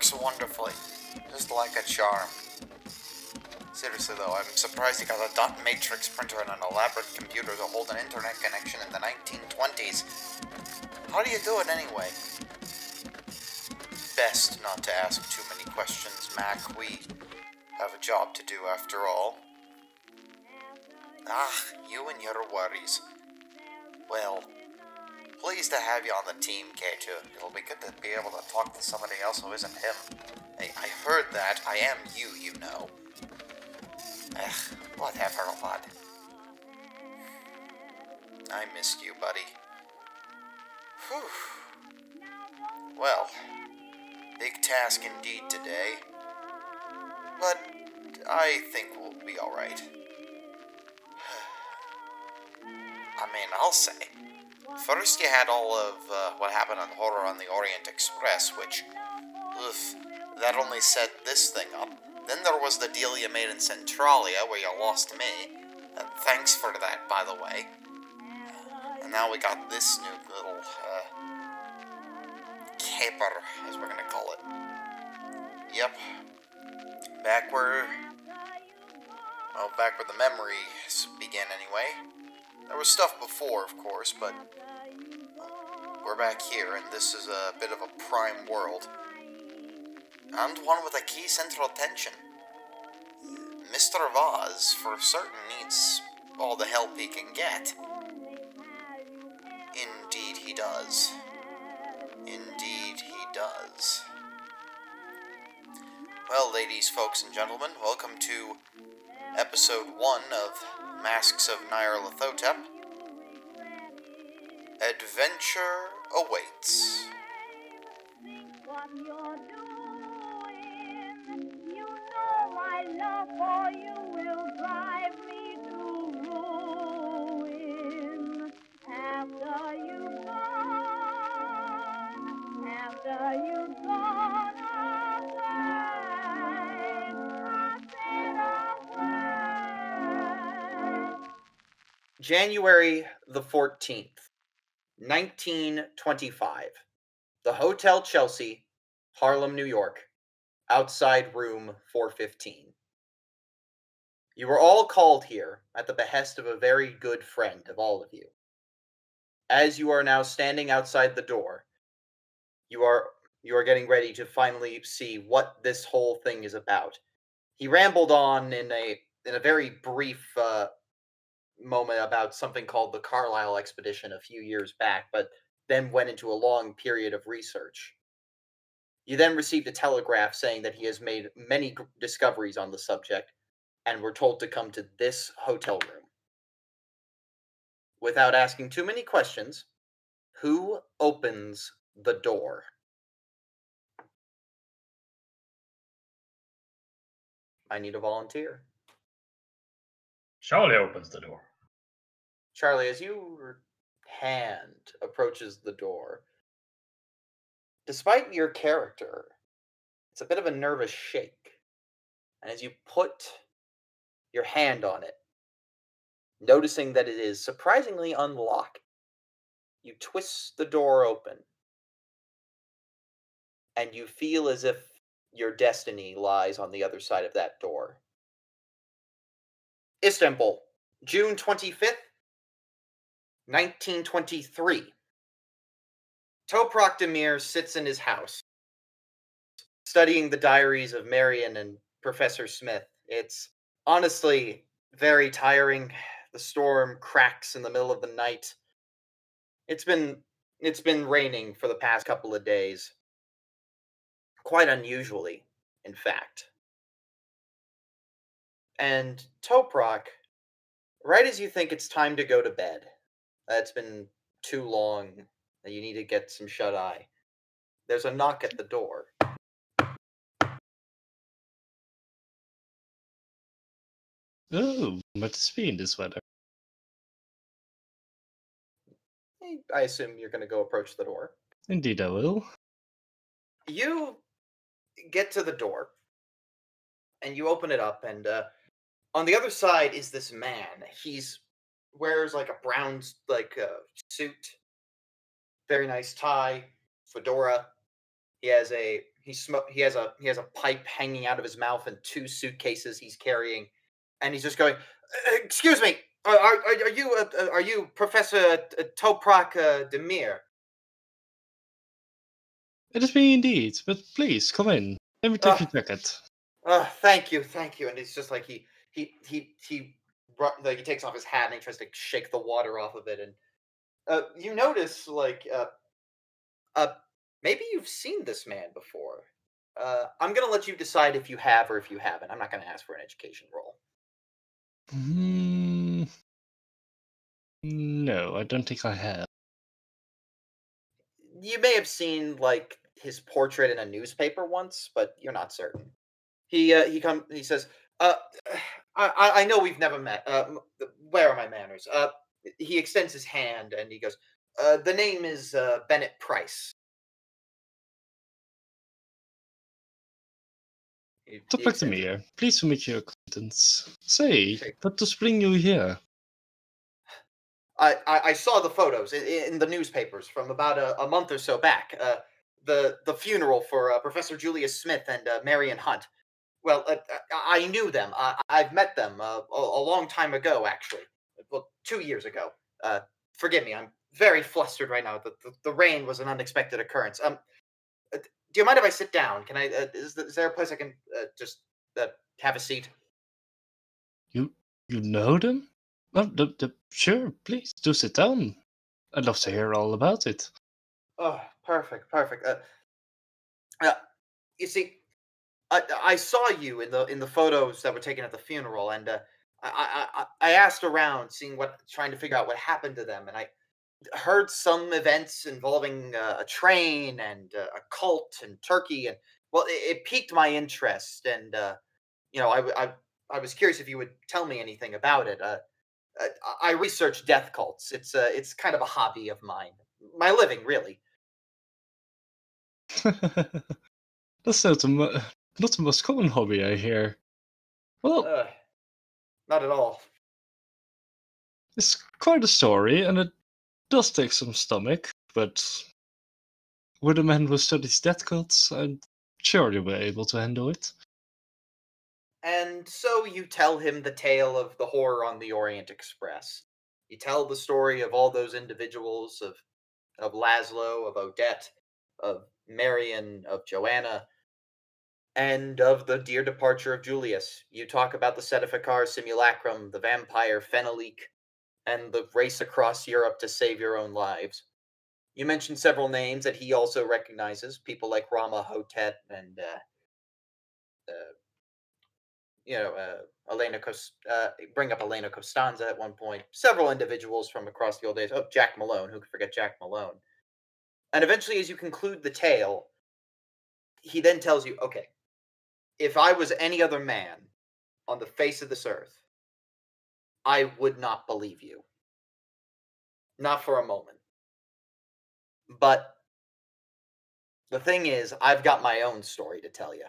works wonderfully. Just like a charm. Seriously though, I'm surprised you got a dot matrix printer and an elaborate computer to hold an internet connection in the 1920s. How do you do it anyway? Best not to ask too many questions, Mac. We have a job to do after all. Ah, you and your worries. Pleased to have you on the team, K2. It'll be good to be able to talk to somebody else who isn't him. Hey, I heard that. I am you, you know. Ugh, whatever, lad. I missed you, buddy. Whew. Well, big task indeed today. But I think we'll be alright. I mean, I'll say. First, you had all of uh, what happened on Horror on the Orient Express, which, oof, that only set this thing up. Then there was the deal you made in Centralia, where you lost me. Uh, thanks for that, by the way. And now we got this new little uh, caper, as we're gonna call it. Yep. Back where, well, back where the memories began, anyway. There was stuff before, of course, but we're back here, and this is a bit of a prime world. And one with a key central tension. Mr. Vaz, for certain, needs all the help he can get. Indeed, he does. Indeed, he does. Well, ladies, folks, and gentlemen, welcome to episode one of Masks of Nyarlathotep. Adventure awaits. doing. You January the 14th, 1925. The Hotel Chelsea, Harlem, New York. Outside room 415. You were all called here at the behest of a very good friend of all of you. As you are now standing outside the door, you are you are getting ready to finally see what this whole thing is about. He rambled on in a in a very brief uh, moment about something called the Carlyle expedition a few years back, but then went into a long period of research. You then received a telegraph saying that he has made many discoveries on the subject and were told to come to this hotel room. Without asking too many questions, who opens the door? I need a volunteer. Charlie opens the door. Charlie, as your hand approaches the door, despite your character, it's a bit of a nervous shake. And as you put your hand on it, noticing that it is surprisingly unlocked, you twist the door open. And you feel as if your destiny lies on the other side of that door. Istanbul, June 25th, 1923. Toprak Dimir sits in his house, studying the diaries of Marion and Professor Smith. It's honestly very tiring. The storm cracks in the middle of the night. It's been it's been raining for the past couple of days. Quite unusually, in fact. And Toprak, right as you think it's time to go to bed, that's been too long, you need to get some shut eye. There's a knock at the door. Oh, but it's being this weather. Eh, I assume you're going to go approach the door. Indeed, I will. You get to the door and you open it up, and uh, on the other side is this man. He's wears like a brown like uh, suit, very nice tie, fedora. He has a he smoke he has a he has a pipe hanging out of his mouth and two suitcases he's carrying, and he's just going. "Uh, Excuse me, are are, are you uh, uh, are you Professor uh, Toprak uh, Dimir? It is me indeed, but please come in. Let me take Ah. your jacket. Oh, thank you, thank you. And it's just like he he he he like he takes off his hat and he tries to shake the water off of it, and uh, you notice like uh, uh, maybe you've seen this man before. Uh, I'm gonna let you decide if you have or if you haven't. I'm not gonna ask for an education roll. Hmm. No, I don't think I have. You may have seen like his portrait in a newspaper once, but you're not certain. He uh, he come he says, uh, I I- I know we've never met. Uh, where are my manners? Uh, he extends his hand and he goes, uh, the name is uh, Bennet Price. He- he Toprak extends- Dimir, pleased to meet your acquaintance. Say, what does bring you here? I, I, I saw the photos in, in the newspapers from about a, a month or so back. Uh, the the funeral for uh, Professor Julius Smith and uh, Marion Hunt. Well, uh, I knew them. I, I've met them uh, a, a long time ago, actually. Well, two years ago. Uh, forgive me, I'm very flustered right now. The, the, the rain was an unexpected occurrence. Um, uh, do you mind if I sit down? Can I? Uh, is, is there a place I can uh, just uh, have a seat? You you know them? Oh, the, the, sure, please do sit down. I'd love to hear all about it. Oh, perfect, perfect. Uh, uh, you see, I I saw you in the in the photos that were taken at the funeral, and uh, I, I I asked around, seeing what, trying to figure out what happened to them, and I heard some events involving uh, a train and uh, a cult and Turkey, and well, it, it piqued my interest, and uh, you know, I, I I was curious if you would tell me anything about it. Uh, I I research death cults. It's uh, it's kind of a hobby of mine, my living, really. The, mo- not the most common hobby I hear. Well, Uh, not at all. it's quite a story, and it does take some stomach, but with a man who studies death cults, I'm sure you'll be able to handle it. And so you tell him the tale of the horror on the Orient Express. You tell the story of all those individuals of of Laszlo, of Odette, of Marion, of Joanna, and of the dear departure of Julius. You talk about the Sedefkar simulacrum, the vampire Fenalik, and the race across Europe to save your own lives. You mention several names that he also recognizes, people like Rama Hotet and uh, uh, you know, uh, Elena Cos- uh, bring up Elena Costanza at one point. Several individuals from across the old days. Oh, Jack Malone. Who could forget Jack Malone? And eventually, as you conclude the tale, he then tells you, "Okay, if I was any other man on the face of this earth, I would not believe you. Not for a moment. But the thing is, I've got my own story to tell you."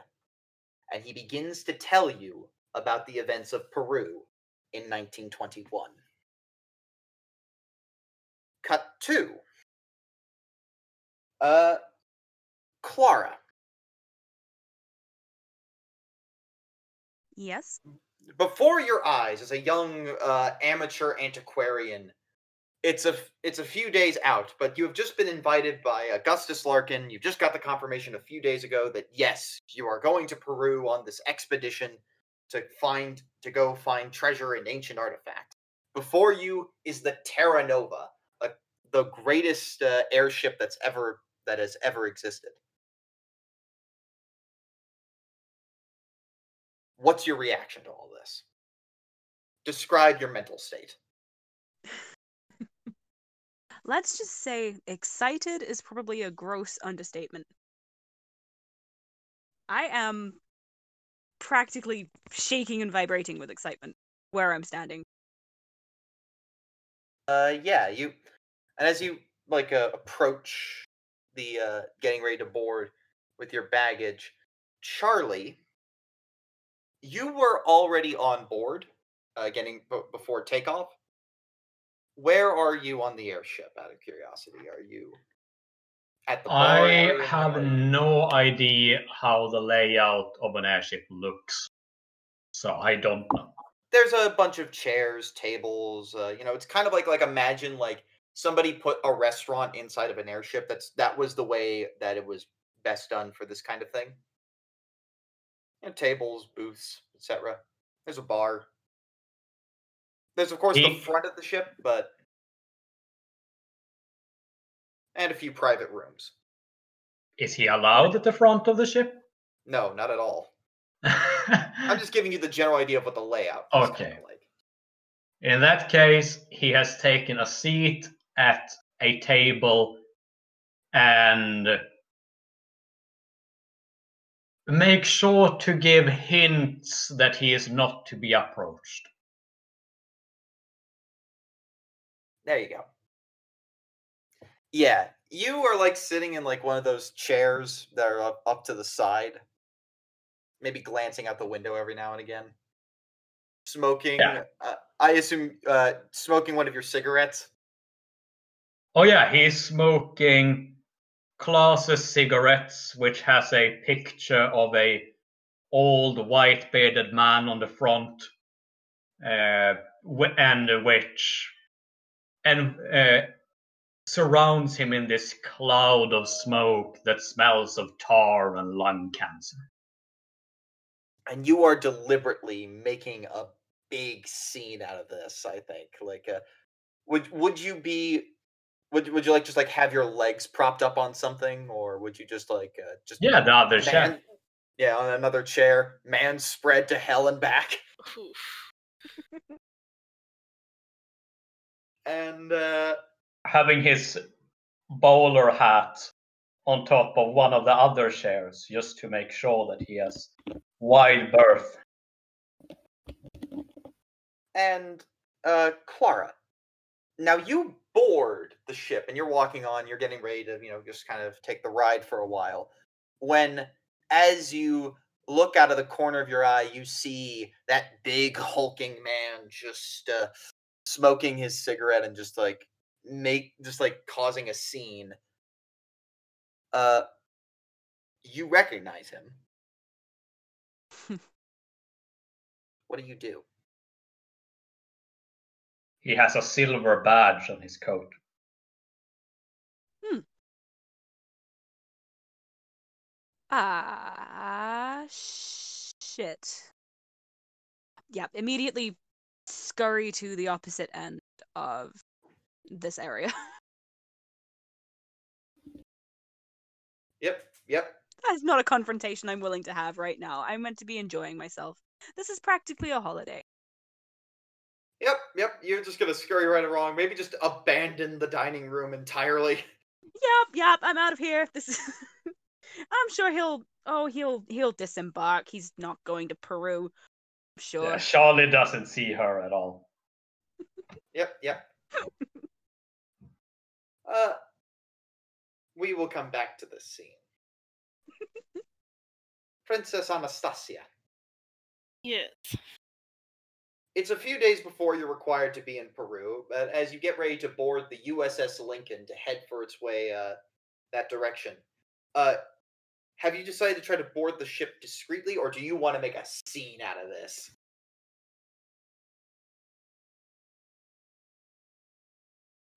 and he begins to tell you about the events of Peru in 1921. Cut two. Uh, Clara, Yes. before your eyes, as a young uh, amateur antiquarian, it's a it's a few days out, but you have just been invited by Augustus Larkin. You've just got the confirmation a few days ago that yes, you are going to Peru on this expedition to find to go find treasure and ancient artifacts. Before you is the Terra Nova, uh, the greatest uh, airship that's ever that has ever existed. What's your reaction to all this? Describe your mental state. Let's just say excited is probably a gross understatement. I am practically shaking and vibrating with excitement where I'm standing. Uh, yeah, you, and as you like uh, approach the uh, getting ready to board with your baggage, Charlie, you were already on board, uh, getting b- before takeoff. Where are you on the airship? Out of curiosity, are you at the bar I have no idea how the layout of an airship looks, so I don't know. There's a bunch of chairs, tables. Uh, you know, it's kind of like like imagine like somebody put a restaurant inside of an airship. That's that was the way that it was best done for this kind of thing. Know, tables, booths, etc. There's a bar. There's of course the front of the ship, but and a few private rooms. Is he allowed at the front of the ship? No, not at all. I'm just giving you the general idea of what the layout is Okay. like. In that case, he has taken a seat at a table and make sure to give hints that he is not to be approached. There you go. Yeah, you are like sitting in like one of those chairs that are up, up to the side, maybe glancing out the window every now and again. Smoking. Yeah. Uh, I assume uh, smoking one of your cigarettes. Oh yeah, he's smoking Claas's cigarettes, which has a picture of a old white bearded man on the front, uh, and which and uh, surrounds him in this cloud of smoke that smells of tar and lung cancer. and you are deliberately making a big scene out of this i think like uh, would would you be would, would you like just like have your legs propped up on something or would you just like uh, just Yeah, the other chef. man, yeah on another chair man spread to hell and back and uh having his bowler hat on top of one of the other chairs just to make sure that he has wide berth. and uh clara now you board the ship and you're walking on you're getting ready to you know just kind of take the ride for a while. When as you look out of the corner of your eye you see that big hulking man just uh smoking his cigarette and just like make just like causing a scene. Uh you recognize him. What do you do He has a silver badge on his coat. Hmm. Ah, shit. Yeah, immediately scurry to the opposite end of this area. yep yep That's not a confrontation I'm willing to have right now. I'm meant to be enjoying myself. This is practically a holiday. Yep, yep. You're just gonna scurry right along. Maybe just abandon the dining room entirely. Yep, yep, I'm out of here. This is I'm sure he'll oh he'll he'll disembark. He's not going to Peru. I'm sure. Yeah, Charlie doesn't see her at all. Yep, yep. uh, we will come back to this scene. Princess Anastasia. Yes. It's a few days before you're required to be in Peru, but as you get ready to board the USS Lincoln to head for its way uh, that direction, uh, have you decided to try to board the ship discreetly, or do you want to make a scene out of this?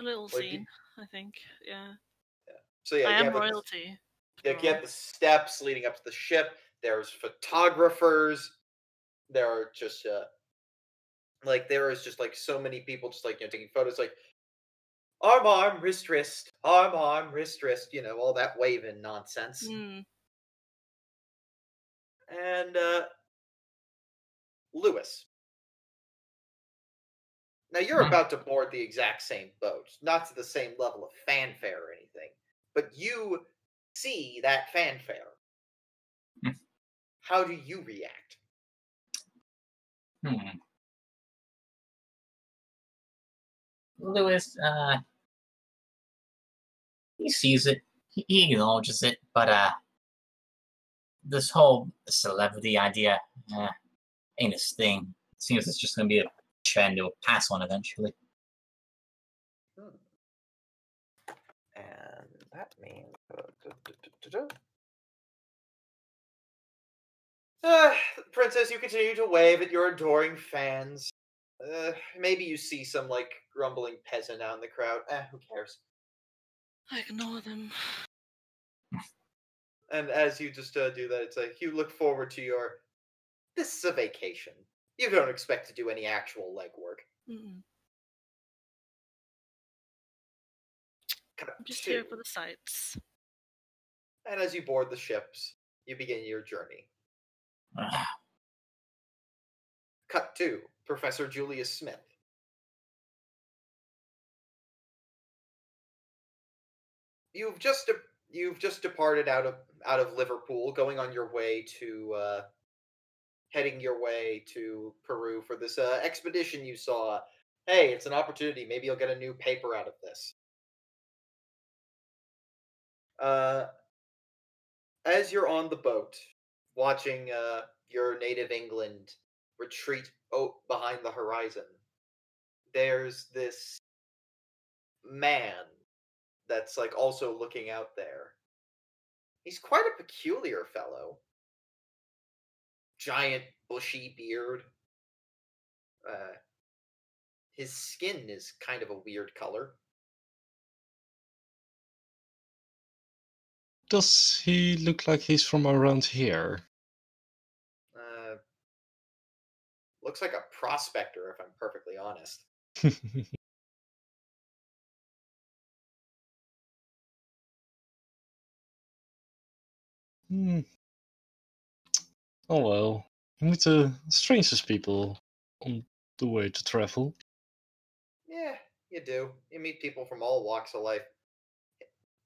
A little Like you- scene, I think. Yeah. Yeah. So yeah, I am like, the- royalty. Yeah, you have the steps leading up to the ship. There's photographers. There are just uh, like there is just like so many people just like you know taking photos. Like arm, arm, wrist, wrist, arm, arm, wrist, wrist. You know all that waving nonsense. Mm. And uh, Louis. Now you're Hmm. about to board the exact same boat, not to the same level of fanfare or anything, but you see that fanfare. Hmm. How do you react? Hmm. Louis, uh, he sees it, he, acknowledges it, but uh, this whole celebrity idea, uh, ain't his thing. Seems it's just gonna be a trend he'll pass on eventually. Hmm. And that means. uh. Uh, Princess, you continue to wave at your adoring fans. Uh, maybe you see some like grumbling peasant out in the crowd. Eh, who cares? I ignore them. And as you just uh, do that, it's like you look forward to your. This is a vacation. You don't expect to do any actual legwork. Mm-mm. Cut I'm just to- here for the sights. And as you board the ships, you begin your journey. Cut to Professor Julius Smith. You've just de- you've just departed out of out of Liverpool, going on your way to uh, heading your way to Peru for this uh, expedition you saw. Hey, it's an opportunity. Maybe you'll get a new paper out of this. Uh, as you're on the boat, watching uh, your native England retreat oh, behind the horizon, there's this man that's like also looking out there. He's quite a peculiar fellow. Giant bushy beard. Uh, his skin is kind of a weird color. Does he look like he's from around here? Looks like a prospector, if I'm perfectly honest. Hmm. Oh well. You meet the strangest people on the way to travel. Yeah, you do. You meet people from all walks of life.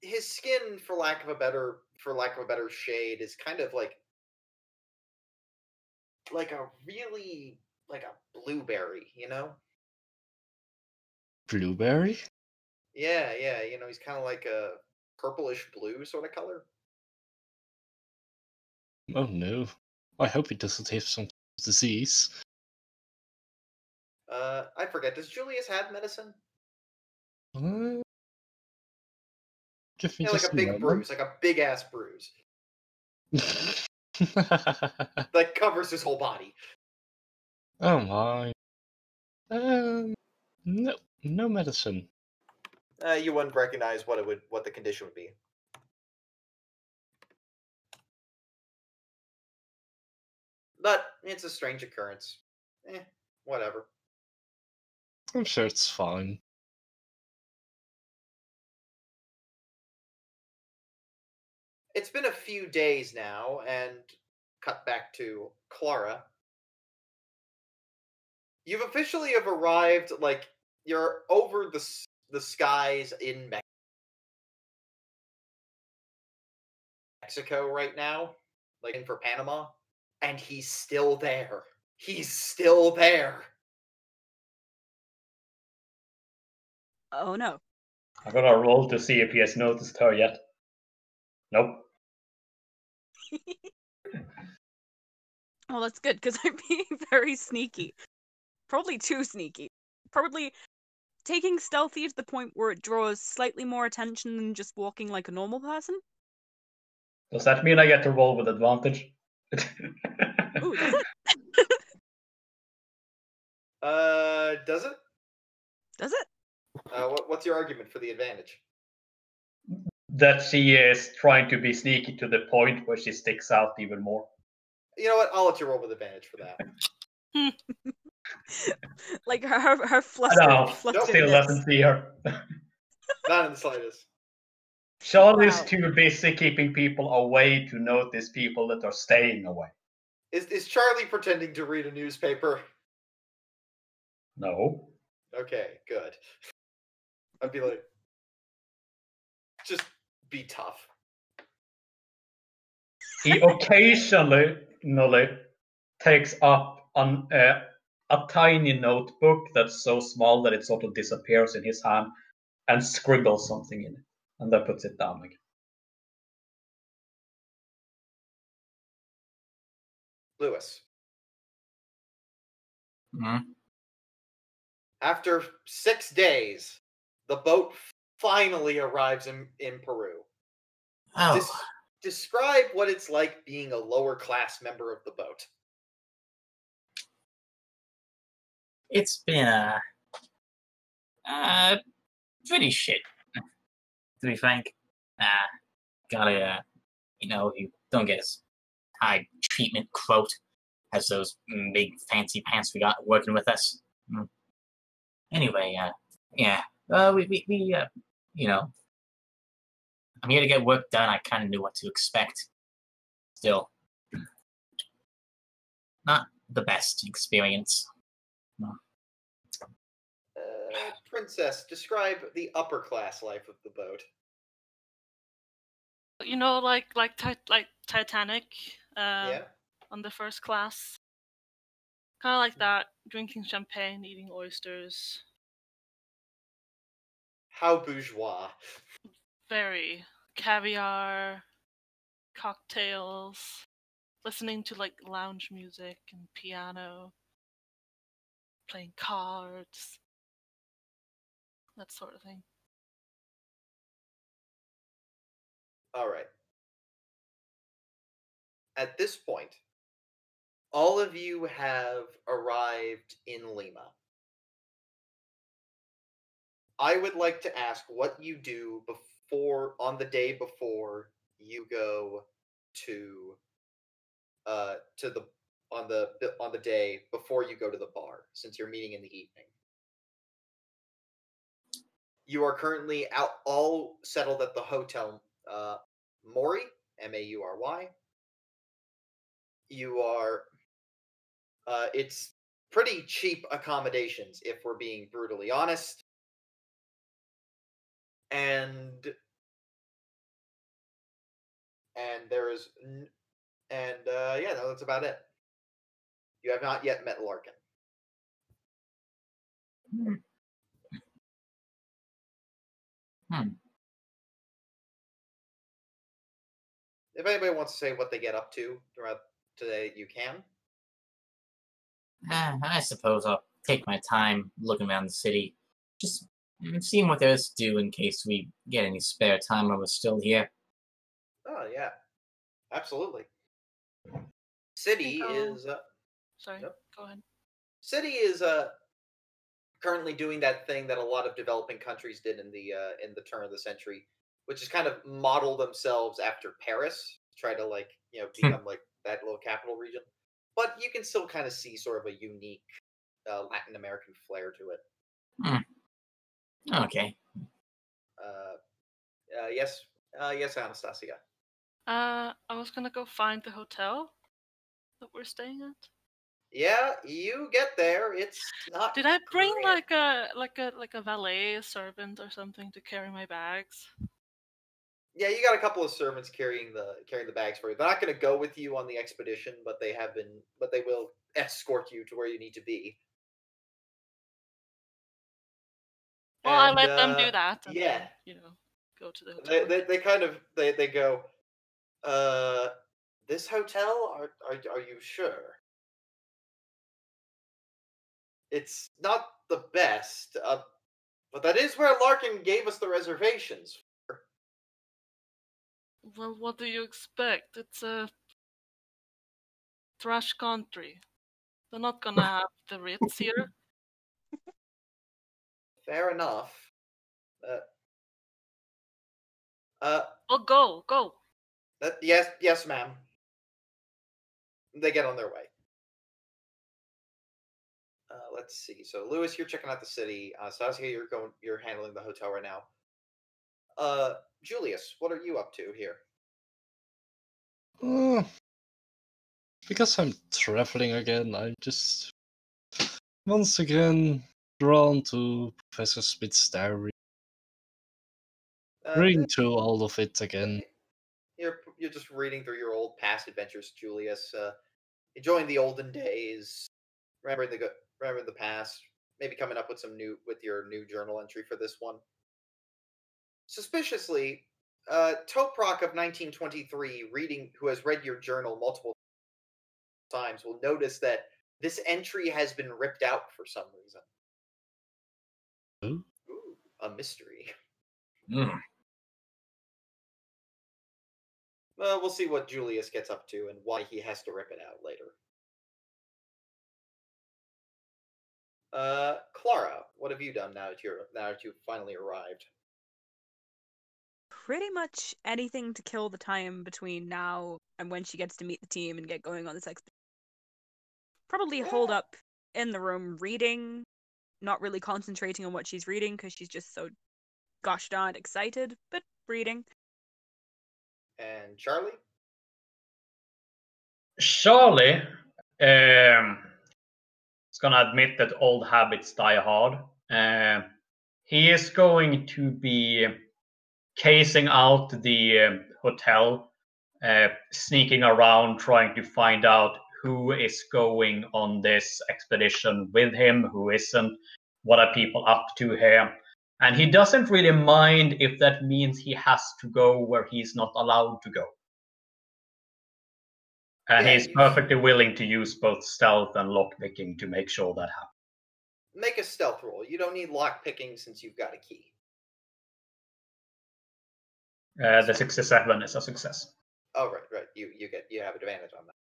His skin, for lack of a better for lack of a better shade, is kind of like like a really like a blueberry, you know? Blueberry? Yeah, yeah, you know, he's kind of like a purplish blue sort of color. Oh no. I hope he doesn't have some disease. Uh, I forget. Does Julius have medicine? Uh, give me Yeah, like a big moment. bruise, like a big ass bruise that covers his whole body. Oh my. Um, no, no medicine. Uh, you wouldn't recognize what it would, what the condition would be. But it's a strange occurrence. Eh, whatever. I'm sure it's fine. It's been a few days now, and cut back to Clara. You've officially have arrived. Like you're over the the skies in Me- Mexico right now, like in for Panama, and he's still there. He's still there. Oh no. I'm gonna roll to see if he has noticed her yet. Nope. Well, that's good because I'm being very sneaky. Probably too sneaky. Probably taking stealthy to the point where it draws slightly more attention than just walking like a normal person. Does that mean I get to roll with advantage? Ooh, does it? Uh, does it? Does it? Uh, what, what's your argument for the advantage? that she is trying to be sneaky to the point where she sticks out even more. You know what? I'll let you roll with advantage for that. Like her her, her flustered, No, flustered Still lips. doesn't see her. Not in the slightest. Charlie's Wow. too busy keeping people away to notice people that are staying away. Is is Charlie pretending to read a newspaper? No. Okay, good. I'd be like, just be tough. He occasionally normally takes up an, uh, a tiny notebook that's so small that it sort of disappears in his hand and scribbles something in it and then puts it down again. Louis. Mhm. After six days, the boat finally arrives in, in Peru. Oh, Des- describe what it's like being a lower class member of the boat. It's been a, uh pretty shit. To be frank, uh, gotta uh, you know, you don't get as high treatment quote as those big fancy pants we got working with us. Mm. Anyway, uh, yeah, uh, we we, we uh, you know, I'm here to get work done. I kind of knew what to expect. Still, not the best experience. Princess, describe the upper class life of the boat. You know, like like like Titanic, uh, yeah. on the first class. Kind of like that, drinking champagne, eating oysters. How bourgeois. Very caviar, cocktails, listening to like lounge music and piano, playing cards, that sort of thing. All right. At this point, all of you have arrived in Lima. I would like to ask what you do before on the day before you go to uh to the on the on the day before you go to the bar since you're meeting in the evening. You are currently out all settled at the hotel uh Maury, M A U R Y. You are uh it's pretty cheap accommodations if we're being brutally honest. And and there is n- and uh yeah, no, that's about it. You have not yet met Larkin. Hmm. Hmm. If anybody wants to say what they get up to throughout today, you can. Eh, I suppose I'll take my time looking around the city, just mm, seeing what there is to do in case we get any spare time while we're still here. Oh yeah, absolutely. City um, is uh, Sorry, Yep. go ahead. City is uh currently doing that thing that a lot of developing countries did in the uh, in the turn of the century, which is kind of model themselves after Paris, try to like you know become like that little capital region. But you can still kind of see sort of a unique uh, Latin American flair to it. Okay. Uh, uh, yes, uh, yes, Anastasia. Uh, I was gonna go find the hotel that we're staying at. Yeah, you get there. It's not. Did I bring great. like a like a like a valet servant or something to carry my bags? Yeah, you got a couple of servants carrying the carrying the bags for you. They're not going to go with you on the expedition, but they have been, but they will escort you to where you need to be. Well, I And, let them uh, do that. And yeah. then, you know, go to the They, hotel. they they kind of they they go, uh, this hotel? Are are are you sure? It's not the best, uh, but that is where Larkin gave us the reservations. For. Well, what do you expect? It's a trash country. They're not gonna have the Ritz here. Fair enough. Uh, uh, Well, go, go. That, yes, yes, ma'am. They get on their way. Let's see. So, Louis, you're checking out the city. Uh, Saskia, you're going. You're handling the hotel right now. Uh, Julius, what are you up to here? Uh, because I'm traveling again, I'm just once again drawn to Professor Smith's diary. Uh, Reading through all of it again. You're you're just reading through your old past adventures, Julius. Uh, enjoying the olden days, remembering the good, remembering the past. Maybe coming up with some new with your new journal entry for this one. Suspiciously, uh, Toprak of 1923, reading who has read your journal multiple times, will notice that This entry has been ripped out for some reason. Ooh. Ooh, a mystery. Mm. Well, we'll see what Julius gets up to and why he has to rip it out later. Uh, Clara, what have you done now that you're now that you've finally arrived? Pretty much anything to kill the time between now and when she gets to meet the team and get going on this expedition. Probably hold up in the room reading, not really concentrating on what she's reading because she's just so gosh darn excited, but reading. And Charlie? Charlie um, is gonna admit that old habits die hard. Uh, he is going to be casing out the um, hotel, uh, sneaking around, trying to find out who is going on this expedition with him, who isn't, what are people up to here. And he doesn't really mind if that means he has to go where he's not allowed to go. And Yeah, he's perfectly willing to use both stealth and lockpicking to make sure that happens. Make a stealth roll. You don't need lockpicking since you've got a key. Uh, the 67 is a success. Oh right, right. You you get you have advantage on that.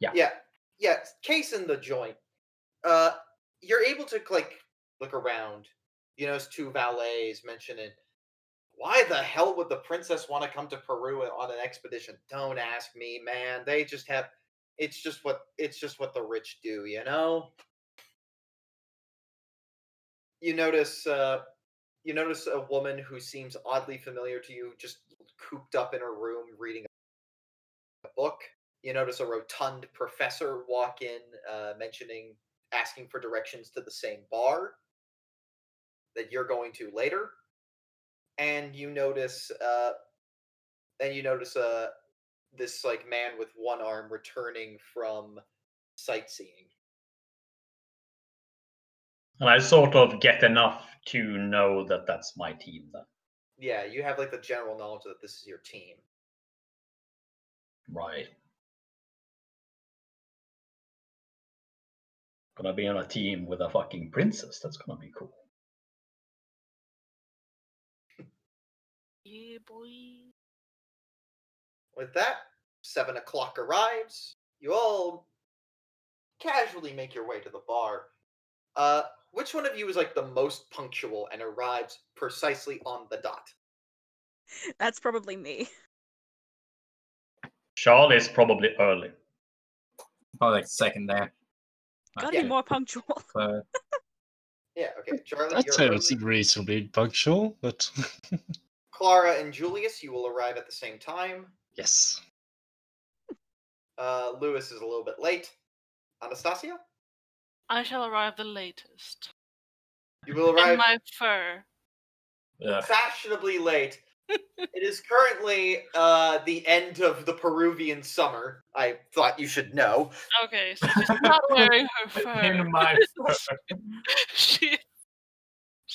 Yeah. Yeah. Yeah. Case in the joint. Uh you're able to like look around. You notice two valets mentioning why the hell would the princess want to come to Peru on an expedition? Don't ask me, man. They just have it's just what it's just what the rich do, you know? You notice uh you notice a woman who seems oddly familiar to you just cooped up in her room reading a book. You notice a rotund professor walk in, uh, mentioning, asking for directions to the same bar that you're going to later. And you notice, uh, and you notice, uh, this like man with one arm returning from sightseeing. And I sort of get enough to know that that's my team then. Yeah, you have like the general knowledge that this is your team. Right. Gonna be on a team with a fucking princess. That's gonna be cool. Yeah, boy. With that, seven o'clock arrives. You all casually make your way to the bar. Uh, which one of you is like the most punctual and arrives precisely on the dot? That's probably me. Charlie's probably early. Probably like second there. Gotta yeah. be more punctual. Yeah, okay. Charlie, That you're sounds early. reasonably punctual, but Clara and Julius, you will arrive at the same time. yes. Uh, Louis is a little bit late. Anastasia, I shall arrive the latest. you will arrive. In arrive my fur. ugh. fashionably late. it is currently uh, the end of the Peruvian summer. I thought you should know. Okay, so she's not wearing her fur. In my fur. she,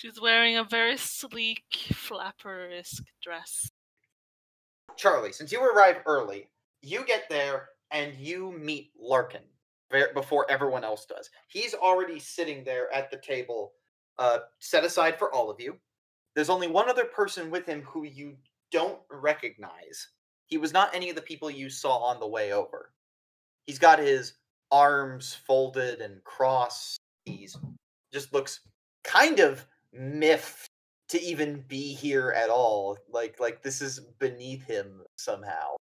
she's wearing a very sleek, flapper-esque dress. Charlie, since you arrive early, you get there and you meet Larkin before everyone else does. He's already sitting there at the table, uh, set aside for all of you. There's only one other person with him who you don't recognize. He was not any of the people you saw on the way over. He's got his arms folded and crossed. He's just looks kind of miffed to even be here at all. Like like this is beneath him somehow.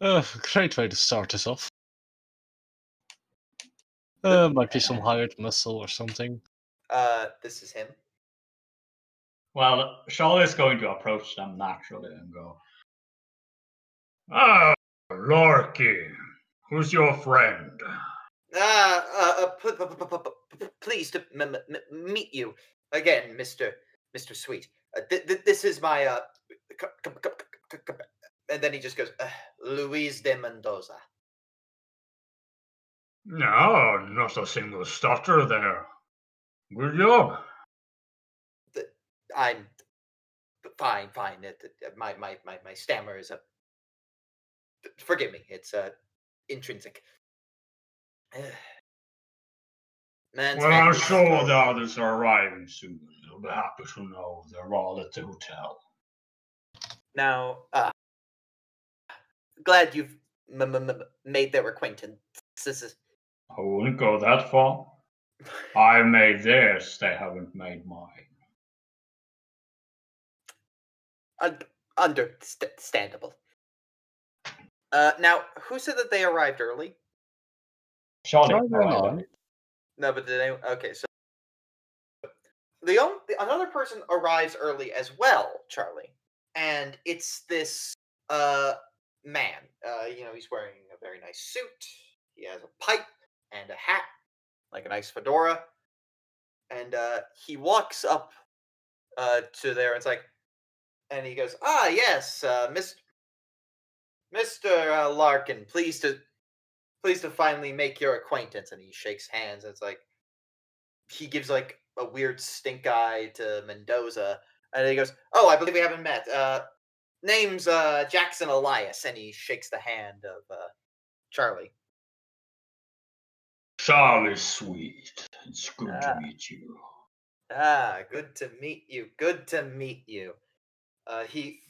Uh, great way to start us off. Uh, might be some hired muscle or something. Uh, this is him. Well, Shaw is going to approach them naturally and go, Ah, Larky, who's your friend? Ah, pleased to m- m- m- meet you again, Mister Mister Sweet. Uh, th- th- this is my uh, and then he just goes, uh, Luis de Mendoza. No, not a single stutter there. Good job. I'm fine, fine. It, it- my, my, my, my stammer is a. Forgive me. It's uh, intrinsic. Man's Well, I'm sure the others are arriving soon. You'll be happy to know they're all at the hotel. Now, uh, glad you've m- m- made their acquaintance. This is I wouldn't go that far. I made theirs, they haven't made mine. un- understandable. Uh, now, who said that they arrived early? Charlie, Charlie and No, but did anyone? Okay, so the, on, the another person arrives early as well, Charlie, and it's this uh man. Uh, you know, he's wearing a very nice suit. He has a pipe and a hat, like a nice fedora, and uh, he walks up uh to there. And it's like, and he goes, "Ah, yes, uh, Mister Mister uh, Larkin, pleased to pleased to finally make your acquaintance." And he shakes hands. And it's like he gives like a weird stink eye to Mendoza, and he goes, "Oh, I believe we haven't met. Uh, name's uh, Jackson Elias." And he shakes the hand of uh, Charlie. Charlie's sweet. It's good Ah. to meet you. Ah, good to meet you. Good to meet you. Uh, he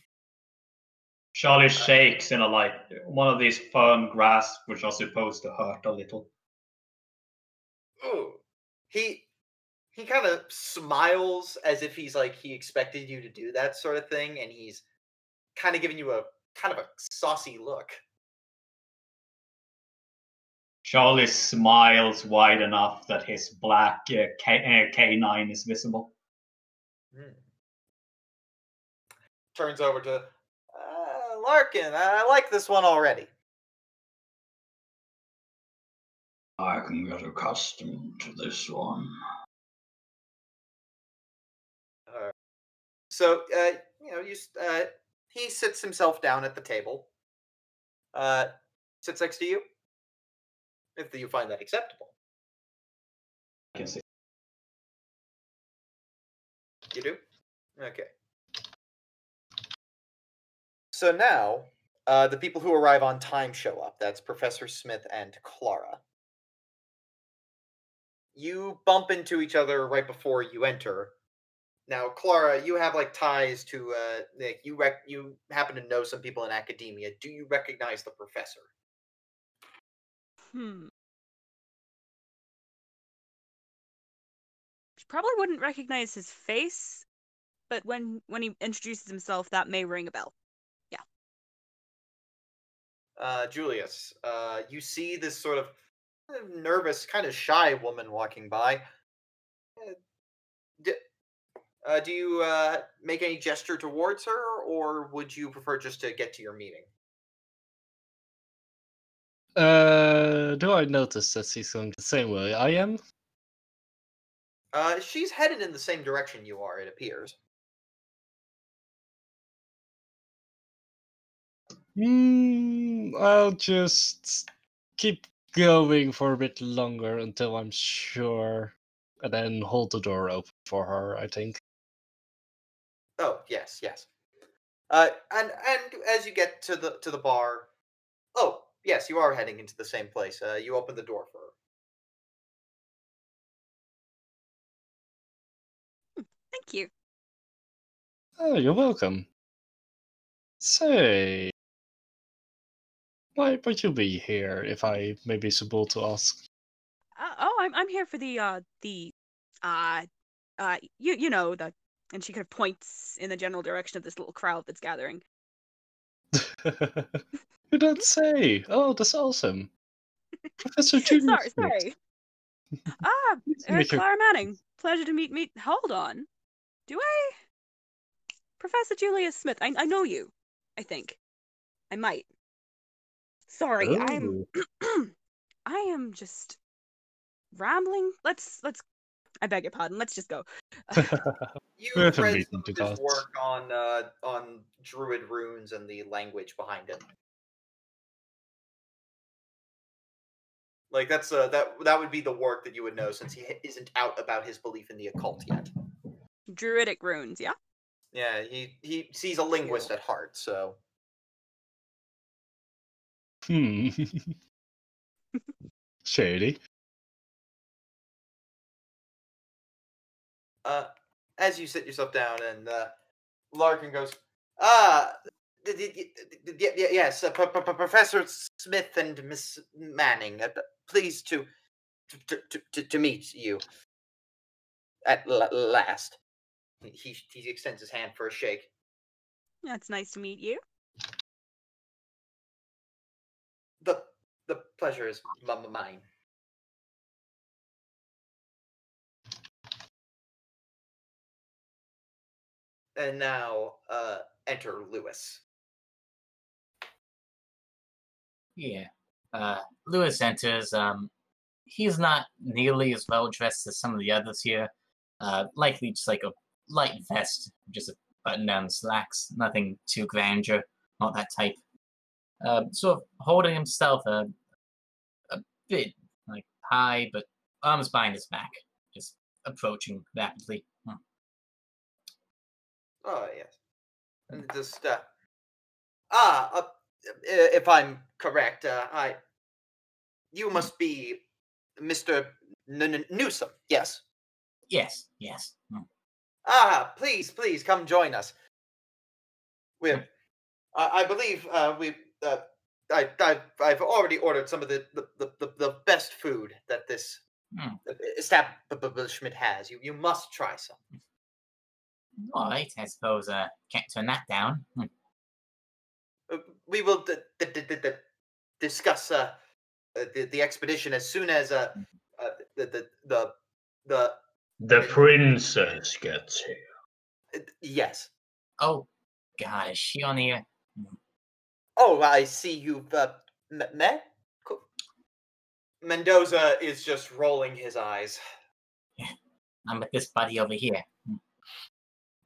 Charlie shakes in a like one of these firm grasps which are supposed to hurt a little. He he kind of smiles as if he's like he expected you to do that sort of thing, and he's kind of giving you a kind of a saucy look. Charlie smiles wide enough that his black uh, K- uh, canine is visible. Hmm. Turns over to uh, Larkin. I like this one already. I can get accustomed to this one. Uh, so uh, you know, you uh, he sits himself down at the table. Uh, sits next to you. If you find that acceptable, I can see. you do. Okay. So now, uh, the people who arrive on time show up. That's Professor Smith and Clara. You bump into each other right before you enter. Now, Clara, you have like ties to uh, you rec- you happen to know some people in academia. Do you recognize the professor? Hmm. She probably wouldn't recognize his face, but when when he introduces himself, that may ring a bell. Uh, Julius, uh, you see this sort of nervous, kind of shy woman walking by. Uh, d- uh, do you uh, make any gesture towards her, or would you prefer just to get to your meeting? Uh, do I notice that she's going the same way I am? Uh, she's headed in the same direction you are, it appears. Hmm, I'll just keep going for a bit longer until I'm sure, and then hold the door open for her. I think. Oh yes, yes. Uh, and and as you get to the to the bar, oh yes, you are heading into the same place. Uh, you open the door for her. Thank you. Oh, you're welcome. Say, why would you be here? If I may be so bold to ask. Uh, oh, I'm I'm here for the uh the uh uh you you know the and she kind of points in the general direction of this little crowd that's gathering. you don't say. Oh, that's awesome. Professor Julius. sorry, sorry. Ah, uh. Clara Manning. Pleasure to meet me. Hold on. Do I? Professor Julius Smith. I I know you. I think. I might. Sorry, I'm Oh. I am just rambling. Let's let's I beg your pardon. Let's just go. You We have a read some to of his work on uh, on Druid runes and the language behind it. Like that's uh, that that would be the work that you would know since he isn't out about his belief in the occult yet. Druidic runes, yeah? Yeah, he he sees a linguist at heart, so Hmm. Shady. Uh, as you sit yourself down, and uh, Larkin goes, "Ah, d- d- d- d- d- y- yes, uh, P- P- P- Professor Smith and Miss Manning. Uh, pleased to to, to to to meet you at l- last." He he extends his hand for a shake. That's nice to meet you. The the pleasure is mine. And now, uh, enter Louis. Yeah. Uh, Louis enters. Um, he's not nearly as well dressed as some of the others here. Uh, likely just like a light vest, just a button-down slacks. Nothing too grandeur, not that type. Uh, sort of holding himself a, a bit like high, but arms behind his back, just approaching rapidly. Hmm. Oh yes, and just uh, ah, uh, if I'm correct, uh, I you must be Mister Newsome. Yes. Yes, yes. Hmm. Ah, please, please come join us. We, I I believe uh, we. Uh, I, I've, I've already ordered some of the, the, the, the, the best food that this Hmm. establishment has. You you must try some. All right, I suppose. Uh, can't turn that down. Hmm. Uh, we will d- d- d- d- d- discuss uh, uh, the the expedition as soon as uh, uh the the the, the The princess gets here. uh, yes. Oh, God, is she on here? Oh, I see you've uh, m- met. Cool. Mendoza is just rolling his eyes. I'm with this buddy over here. Hmm.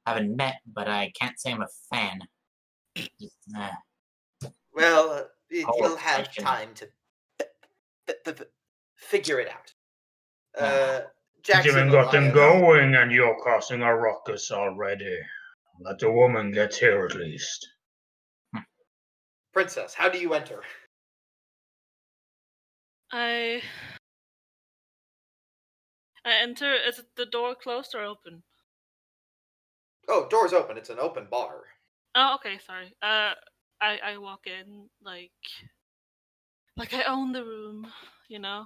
Haven't met, but I can't say I'm a fan. Just, uh, Well, uh, you'll have question. time to f- f- f- figure it out. Uh, You Jackson, even got them going and you're causing a ruckus already. Let the woman get here at least. Princess, how do you enter? I I enter. Is it the door closed or open? Oh, door's open. It's an open bar. Oh, okay. Sorry. Uh, I I walk in like like I own the room, you know,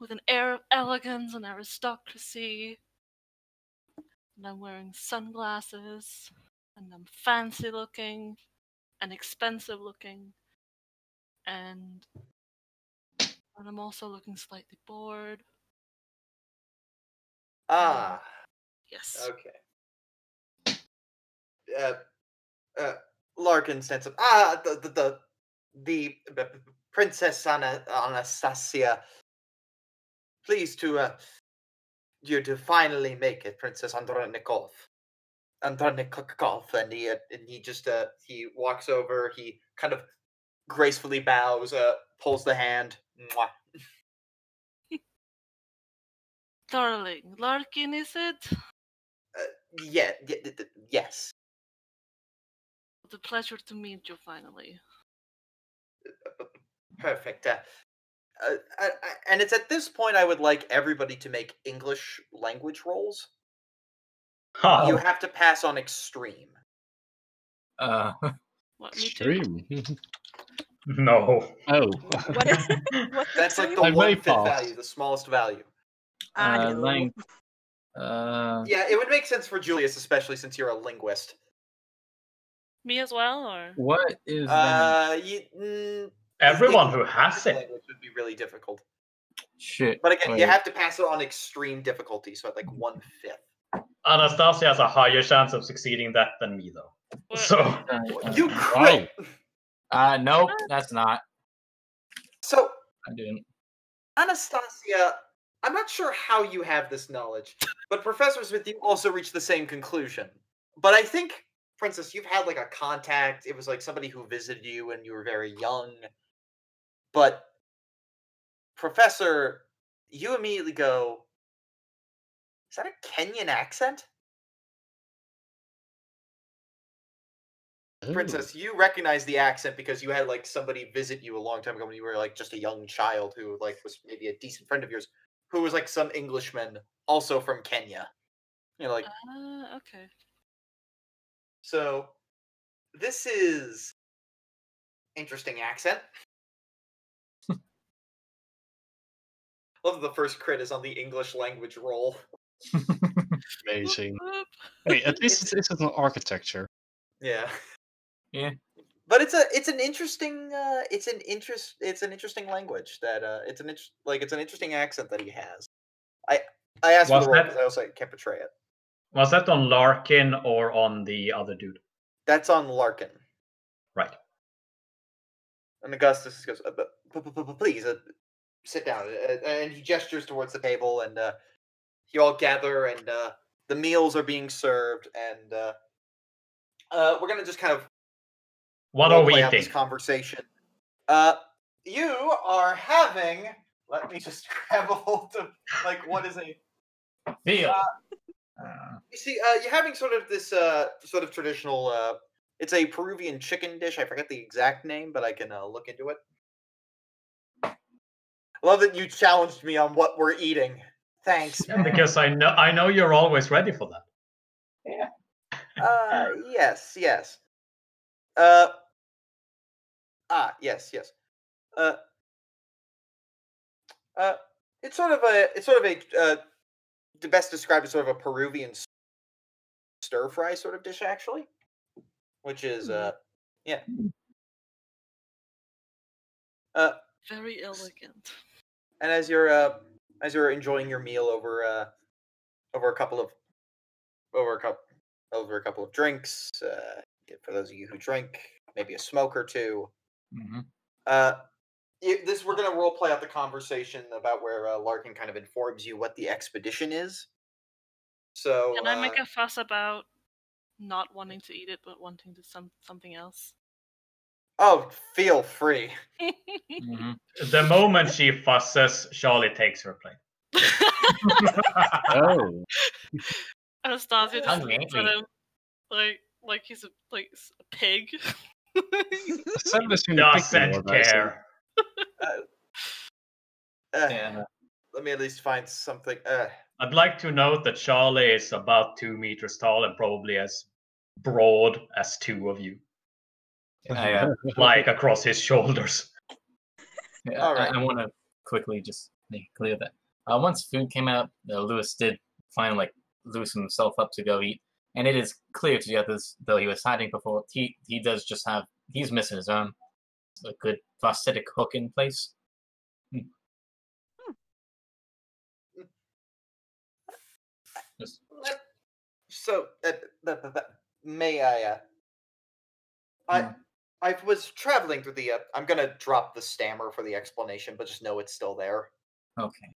with an air of elegance and aristocracy. And I'm wearing sunglasses, and I'm fancy looking, and expensive looking, and and I'm also looking slightly bored. Ah, Yes. okay. Uh, uh, Larkin stands up. Ah, the the the, the, the Princess Ana, Anastasia. Pleased to uh, you to finally make it, Princess Andronikov. Andronikov, and he uh, and he just uh he walks over. He kind of gracefully bows, uh, pulls the hand. Darling, Larkin, is it? Uh, yeah, y- y- y- yes. The pleasure to meet you finally. Perfect. Uh, uh, I, I, and it's at this point I would like everybody to make English language rolls. Ha! You have to pass on extreme. uh, What, me too? Extreme. No. oh. What is what That's like the I one may fifth pass. value, the smallest value. I uh, know. uh, Yeah, it would make sense for Julius, especially since you're a linguist. Me as well, or what is? Uh, you, mm, Everyone who has it. would be really difficult. Shit. But again, you have to pass it on extreme difficulty, so at like one fifth. Anastasia has a higher chance of succeeding that than me, though. What- So, You crit. Uh, nope, that's not. So I didn't. Anastasia, I'm not sure how you have this knowledge, but Professor Smith, you also reached the same conclusion. But I think, Princess, you've had like a contact. It was like somebody who visited you when you were very young. But Professor, you immediately go, is that a Kenyan accent? Oh. Princess, you recognize the accent because you had like somebody visit you a long time ago when you were like just a young child who like was maybe a decent friend of yours, who was like some Englishman also from Kenya. You know, like Uh, okay. so. This is interesting accent. Love that the first crit is on the English language roll. Amazing. Whoop. Hey, at least it's, it's an architecture. Yeah. Yeah. But it's a it's an interesting uh it's an interest it's an interesting language that uh it's an inter- like it's an interesting accent that he has. I I asked Was for the role because I also can't portray it. Was that on Larkin or on the other dude? That's on Larkin. Right. And Augustus goes, uh, but, but, but, but- but please uh, sit down. Uh, and he gestures towards the table, and uh, you all gather, and uh, the meals are being served, and uh, uh, we're gonna just kind of What are we eating? this conversation. Uh, you are having. Let me just grab a hold of like what is a. Feel. Uh, You see, uh, you're having sort of this uh, sort of traditional. Uh, it's a Peruvian chicken dish. I forget the exact name, but I can uh, look into it. I love that you challenged me on what we're eating. Thanks. man. because I know I know you're always ready for that. Yeah. Uh, yes, yes. Uh, ah, yes, yes. Uh, uh, it's sort of a, it's sort of a, uh, the best described as sort of a Peruvian stir fry sort of dish, actually, which is, uh, yeah. Uh, Very elegant. and as you're uh as you're enjoying your meal over uh over a couple of over a couple over a couple of drinks uh for those of you who drink maybe a smoke or two. Hmm uh y- this we're gonna role play out the conversation about where uh, larkin kind of informs you what the expedition is. So Can I make uh, a fuss about not wanting to eat it but wanting to some something else? Oh feel free hmm The moment she fusses, Charlie takes her plate. Oh. Anastasia just Hungry, looks at him like like he's a like a pig. I've seen the picture Doesn't more, but care. uh, Yeah. let me at least find something uh I'd like to note that Charlie is about two meters tall and probably as broad as two of you, I, uh, like across his shoulders. Yeah, All I- I, want to quickly just make clear that uh, once food came out, uh, Louis did finally like loosen himself up to go eat, and it is clear to the others, though he was hiding before, he he does just have he's missing his arm, a good prosthetic hook in place. Hmm. Just- So, uh, may I? Uh, I Hmm. I was traveling through the. Uh, I'm gonna drop the stammer for the explanation, but just know it's still there. Okay.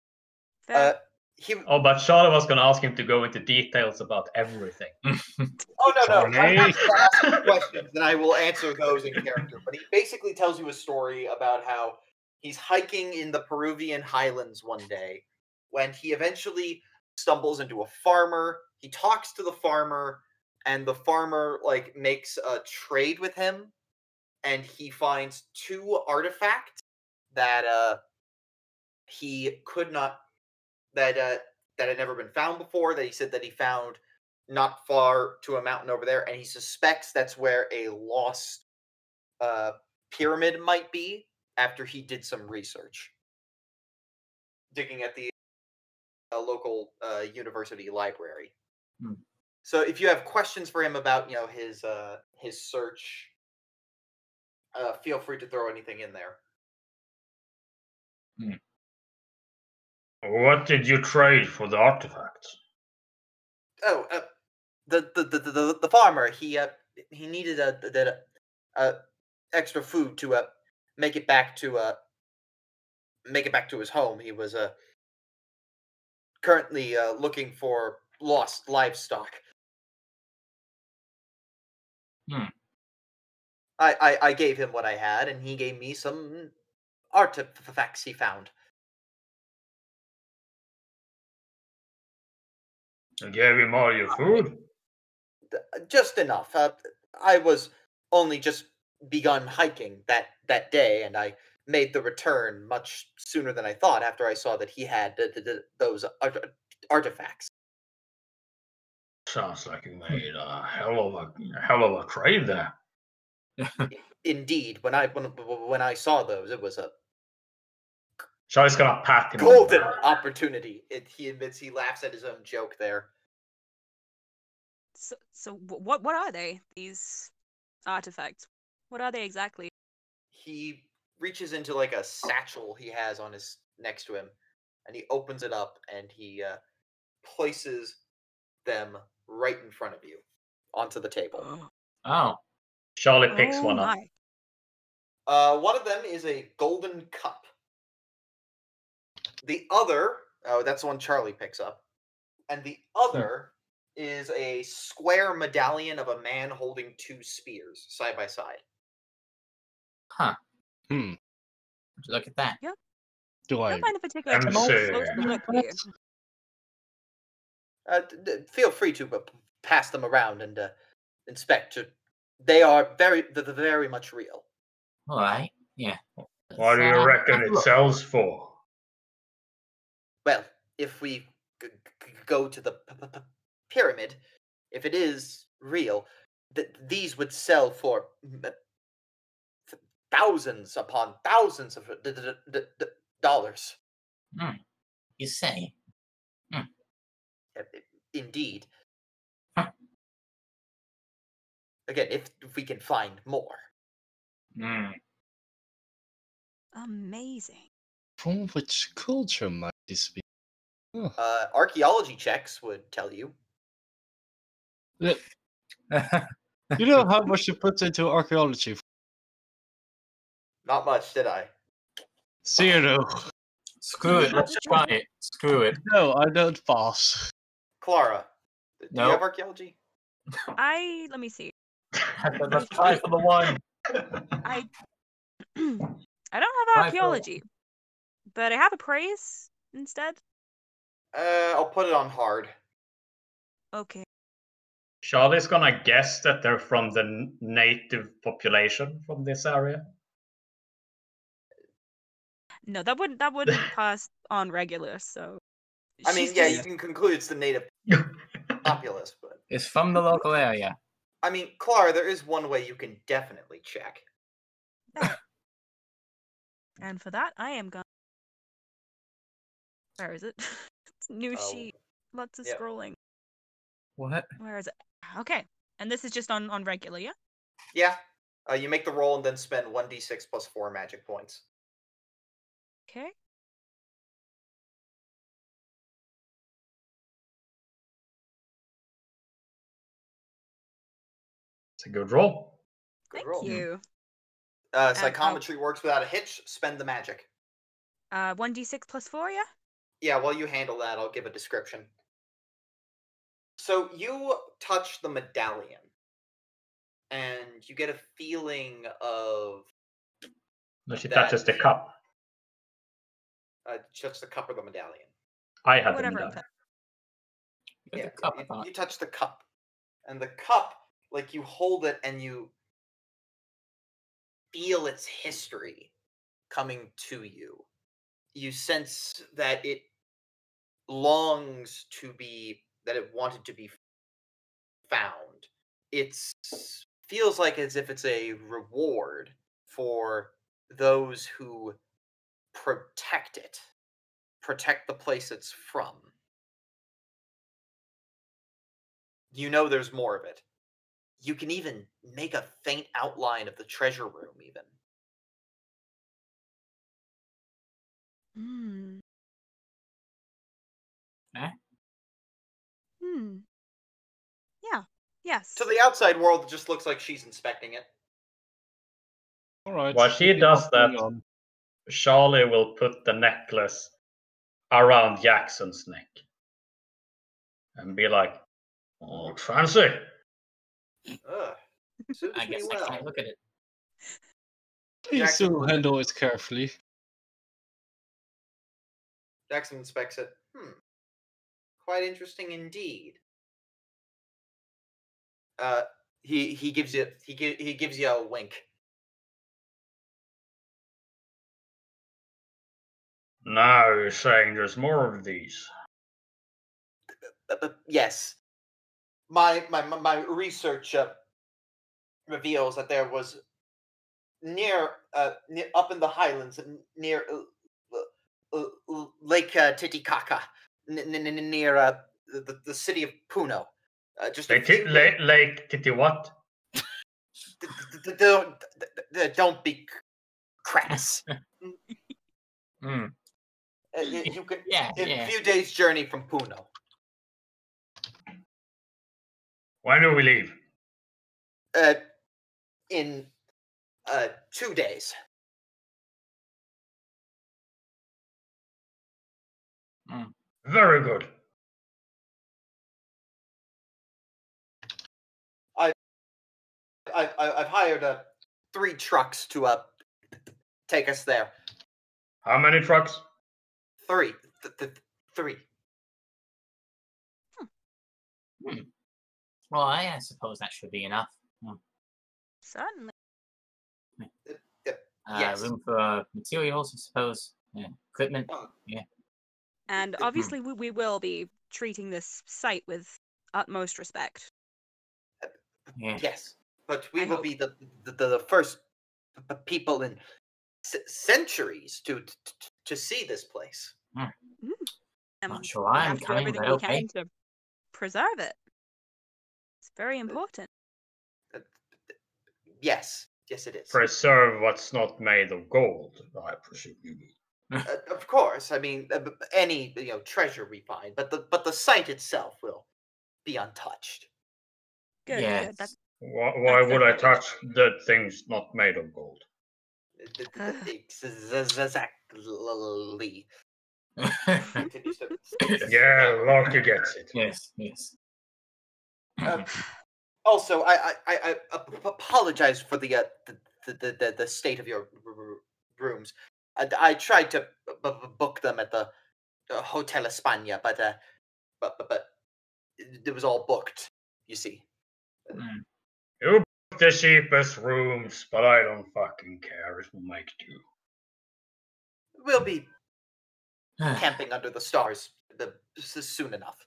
Uh, he. Oh, but Charlie was going to ask him to go into details about everything. Oh no no! I'm to ask questions, and I will answer those in character. But he basically tells you a story about how he's hiking in the Peruvian highlands one day, when he eventually stumbles into a farmer. He talks to the farmer, and the farmer like makes a trade with him, and he finds two artifacts that uh he could not that uh that had never been found before. That he said that he found not far to a mountain over there, and he suspects that's where a lost uh, pyramid might be. After he did some research, digging at the uh, local uh, university library. Hmm. So, if you have questions for him about you know his uh, his search, uh, feel free to throw anything in there. What did you trade for the artifacts? Oh, uh, the, the the the the farmer he uh he needed a that uh extra food to uh make it back to uh make it back to his home. He was uh currently uh looking for lost livestock. Hmm. I, I I gave him what I had, and he gave me some artifacts he found. I gave him all your food. Uh, just enough. Uh, I was only just begun hiking that that day, and I made the return much sooner than I thought after I saw that he had th- th- th- those art- uh, artifacts. Sounds like you hmm. made a hell of a hell of a trade there. Indeed, when I when when I saw those, it was a Charlie's gonna pat him. on golden opportunity. It, he admits he laughs at his own joke there. So, so what what are they? These artifacts? What are they exactly? He reaches into like a satchel he has on his next to him, and he opens it up and he uh, places them right in front of you onto the table. Oh, Charlie picks oh one up. Uh, one of them is a golden cup. The other, oh, that's the one Charlie picks up. And the other is a square medallion of a man holding two spears side by side. huh. Hmm. Look at that. Do I? don't find a particular Let me close see. look here. Uh, d- d- feel free to uh, pass them around and uh, inspect. To, they are very, they're they're very much real. All right. Yeah. What do you reckon it sells for? Well, if we g- g- go to the p- p- p- pyramid, if it is real, th- these would sell for m- th- thousands upon thousands of d- d- d- d- dollars. Hmm. You say. Hmm. I- Indeed. Again, if, if we can find more. Hmm. Amazing. From which culture might this be? Oh, Uh, archaeology checks would tell you. you know how much you put into archaeology? Not much, did I? Zero. Screw it. Let's try it. Screw it. No, I don't pass. Clara, do you have archaeology? I let me see. Let's try for the one. I I don't have archaeology, but I have appraise instead. Uh, I'll put it on hard. Okay. Charlie's gonna guess that they're from the native population from this area. No, that wouldn't that wouldn't pass on regular. So. I mean, yeah, just- you can conclude it's the native populace, but It's from the local area. I mean, Clara, there is one way you can definitely check. And for that, I am going. Where is it? It's a new Oh, sheet. Lots of yep. scrolling. What? Where is it? Okay. And this is just on on regular, yeah. Yeah. Uh, you make the roll and then spend 1d6 plus 4 magic points. Okay. A good roll. Good Thank roll. you. Uh, how- psychometry works without a hitch. Spend the magic. Uh, one d six plus four, yeah. Yeah, while you handle that, I'll give a description. So you touch the medallion, and you get a feeling of No, she That- touches the cup. uh, touch the cup or the medallion. I have Whatever them I'm done. Yeah, the cup, you, you touch the cup, and the cup, like you hold it and you feel its history coming to you. You sense that it longs to be that it wanted to be found. It's feels like as if it's a reward for those who protect it, protect the place it's from. You know there's more of it. You can even make a faint outline of the treasure room, even. Hmm. Eh? Hmm. Yeah. Yes. To the outside world, it just looks like she's inspecting it. All right. While she does that, on? Charlie will put the necklace around Jackson's neck and be like, "Oh, looks fancy." Ugh. I me guess I can't look at it. Please Jackson- do handle it carefully. Jackson inspects it. Hmm. Quite interesting indeed. Uh, he he gives you he gi- he gives you a wink. Now you're saying there's more of these. Uh, but yes, my my my- research uh, reveals that there was near uh near, up in the highlands near uh, Lake uh, Titicaca, near uh, the, the city of Puno. Uh, just Lake, few Lake, Lake Titi what? don't don't be crass. Uh, you, you can Yeah, a yeah. few days journey from Puno. When do we leave? Uh, in uh two days. Very good. I, I I've hired uh three trucks to uh take us there. How many trucks? Three, th- th- three. Well, I, I suppose that should be enough. Certainly. Uh, Yes. Room for uh, materials, I suppose. Yeah. Equipment. Yeah. And obviously, we, we will be treating this site with utmost respect. Yeah. Yes, but we I will hope. be the the, the, the first p- p- people in c- centuries to, to to see this place. And Not sure I'm have to do coming, but okay. to preserve it. It's very important. Uh, Yes, yes, it is. Preserve what's not made of gold, I presume you mean. Uh, of course, I mean uh, b- b- any you know treasure we find, but the but the site itself will be untouched. Good, Yes. good. That's Why, why would I touch dead things not made of gold? Exactly. Continues to- Yeah, Larky gets it. yes, yes. Um, also, I I, I, I apologize for the, uh, the, the the the state of your rooms. I, I tried to book them at the uh, Hotel España, but uh, but but, but it was all booked. You see. Mm. You book the cheapest rooms, but I don't fucking care. It will make do. We'll be camping under the stars the, soon enough.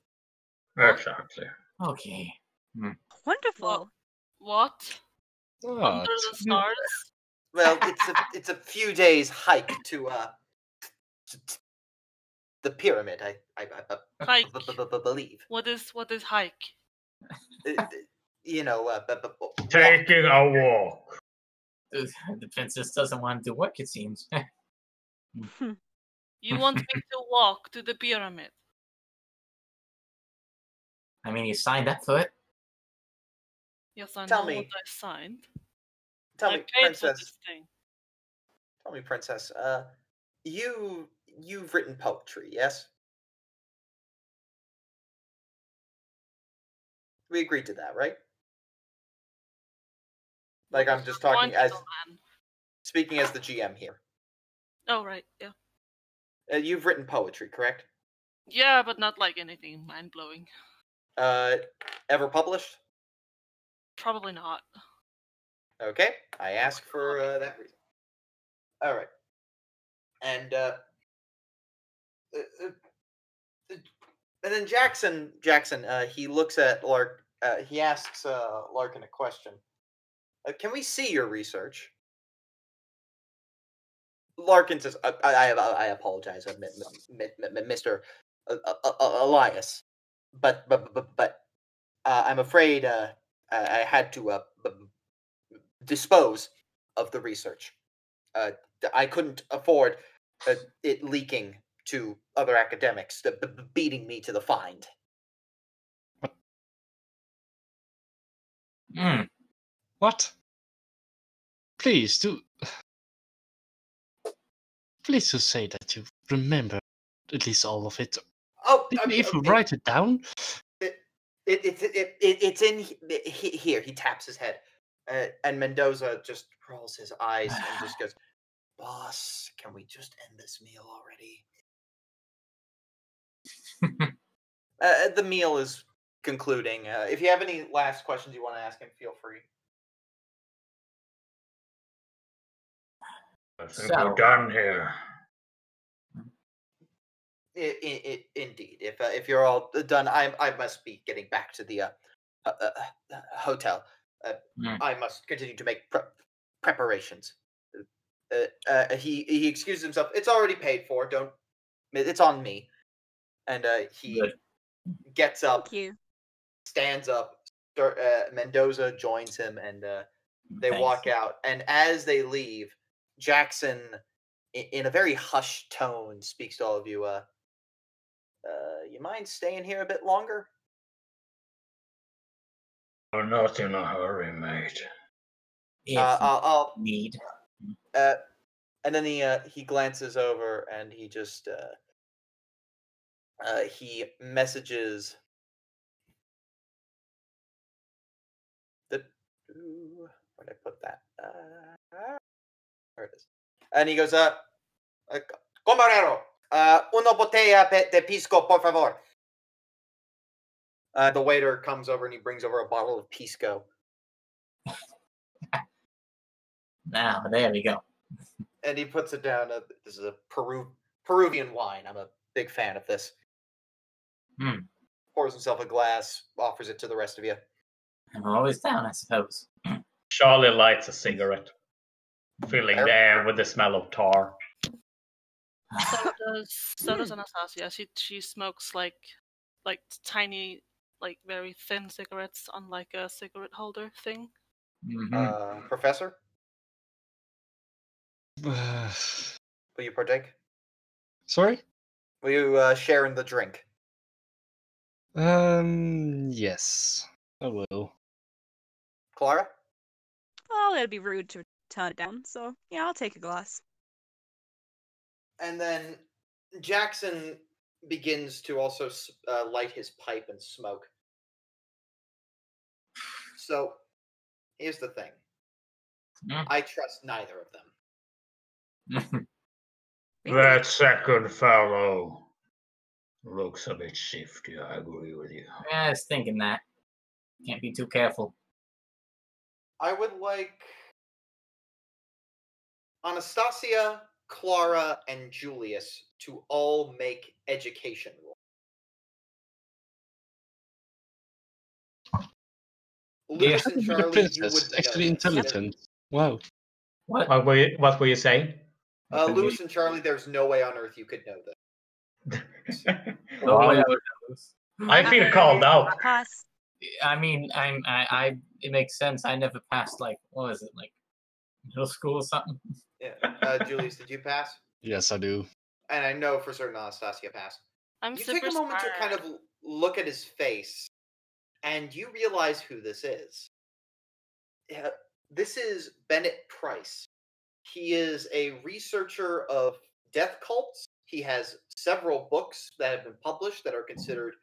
Exactly. Okay. wonderful. What? Ah, Under the stars? Well, it's a it's a few days hike to uh t- t- the pyramid. I I, I, I Hike. b- b- b- believe. What is what is hike? Uh, you know, uh, b- b- b- Taking a walk. The, the princess doesn't want to work, it seems. You want me to walk to the pyramid? I mean, you signed up for it. Yes, I Tell know me. what I signed. Tell I me, princess. Tell me, princess. Uh, you you've written poetry, yes? We agreed to that, right? Like I'm just talking as to the man. speaking as the GM here. Oh right, yeah. Uh, you've written poetry, correct? Yeah, but not like anything mind blowing. Uh, ever published? Probably not. Okay, I ask for uh, that reason. All right, and uh, uh, uh, uh, and then Jackson, Jackson, uh, he looks at Lark. Uh, he asks uh, Larkin a question. Uh, can we see your research? Larkin says, "I, I, I, apologize, mi- mi- mi- mi- Mister Elias, but but but, but uh, I'm afraid uh, I, had to uh, b- dispose of the research. Uh, I couldn't afford uh, it leaking to other academics, b- beating me to the find. Mm. What? Please do. Please do say that you remember at least all of it. Oh, Did I'm- you even okay, write it down? It, it, it, it, it, it's in he- he- here. He taps his head, uh, and Mendoza just rolls his eyes and just goes, "Boss, can we just end this meal already?" Uh, the meal is concluding. Uh, if you have any last questions you want to ask him, feel free. I think So- we're done here. I, I, I, indeed, if uh, if you're all done, I I must be getting back to the uh, uh, uh, uh, hotel. Uh, Mm. I must continue to make pre- preparations. Uh, uh, he he excuses himself. It's already paid for. Don't. It's on me. And uh, he Good. gets up, Thank you. stands up. Start, uh, Mendoza joins him, and uh, they Thanks. walk out. And as they leave, Jackson, in, in a very hushed tone, speaks to all of you. Uh, you mind staying here a bit longer? We're not in a hurry, mate. If Uh, I'll, I'll need. uh, and then he uh, he glances over and he just uh, uh, he messages the where did I put that? Uh, there it is. And he goes, uh, uh camarero, uh, una botella de pisco, por favor. Uh, the waiter comes over and he brings over a bottle of pisco. Now, there we go. and he puts it down. Uh, this is a Peru Peruvian wine. I'm a big fan of this. Hmm. Pours himself a glass, offers it to the rest of you. I'm always down, I suppose. Charlie lights a cigarette, filling the air with the smell of tar. So does so does Anastasia. She she smokes like like tiny, like very thin cigarettes on like a cigarette holder thing. Mhm. Uh, professor, will you partake? Sorry? Will you uh, share in the drink? Um, yes, I will. Clara? Well, it'd be rude to turn it down, so yeah, I'll take a glass. And then Jackson begins to also uh, light his pipe and smoke. So, here's the thing. Mm. I trust neither of them. That second fellow looks a bit shifty, I agree with you. yeah, I was thinking that. Can't be too careful. I would like Anastasia, Clara, and Julius to all make education rolls. Yeah. Louis and The Charlie, you princess, would actually intelligent. Wow. What? What were you, what were you saying? Uh, Louis and Charlie, there's no way on earth you could know this. Oh, Wow. yeah, I feel called out. I mean, I'm, I, I, it makes sense. I never passed like, what was it, like middle school or something? Yeah. Uh, Julius, did you pass? Yes, I do. And I know for certain Anastasia passed. I'm you super take a moment smart. to kind of look at his face, and you realize who this is. Yeah, this is Bennet Price. He is a researcher of death cults. He has several books that have been published that are considered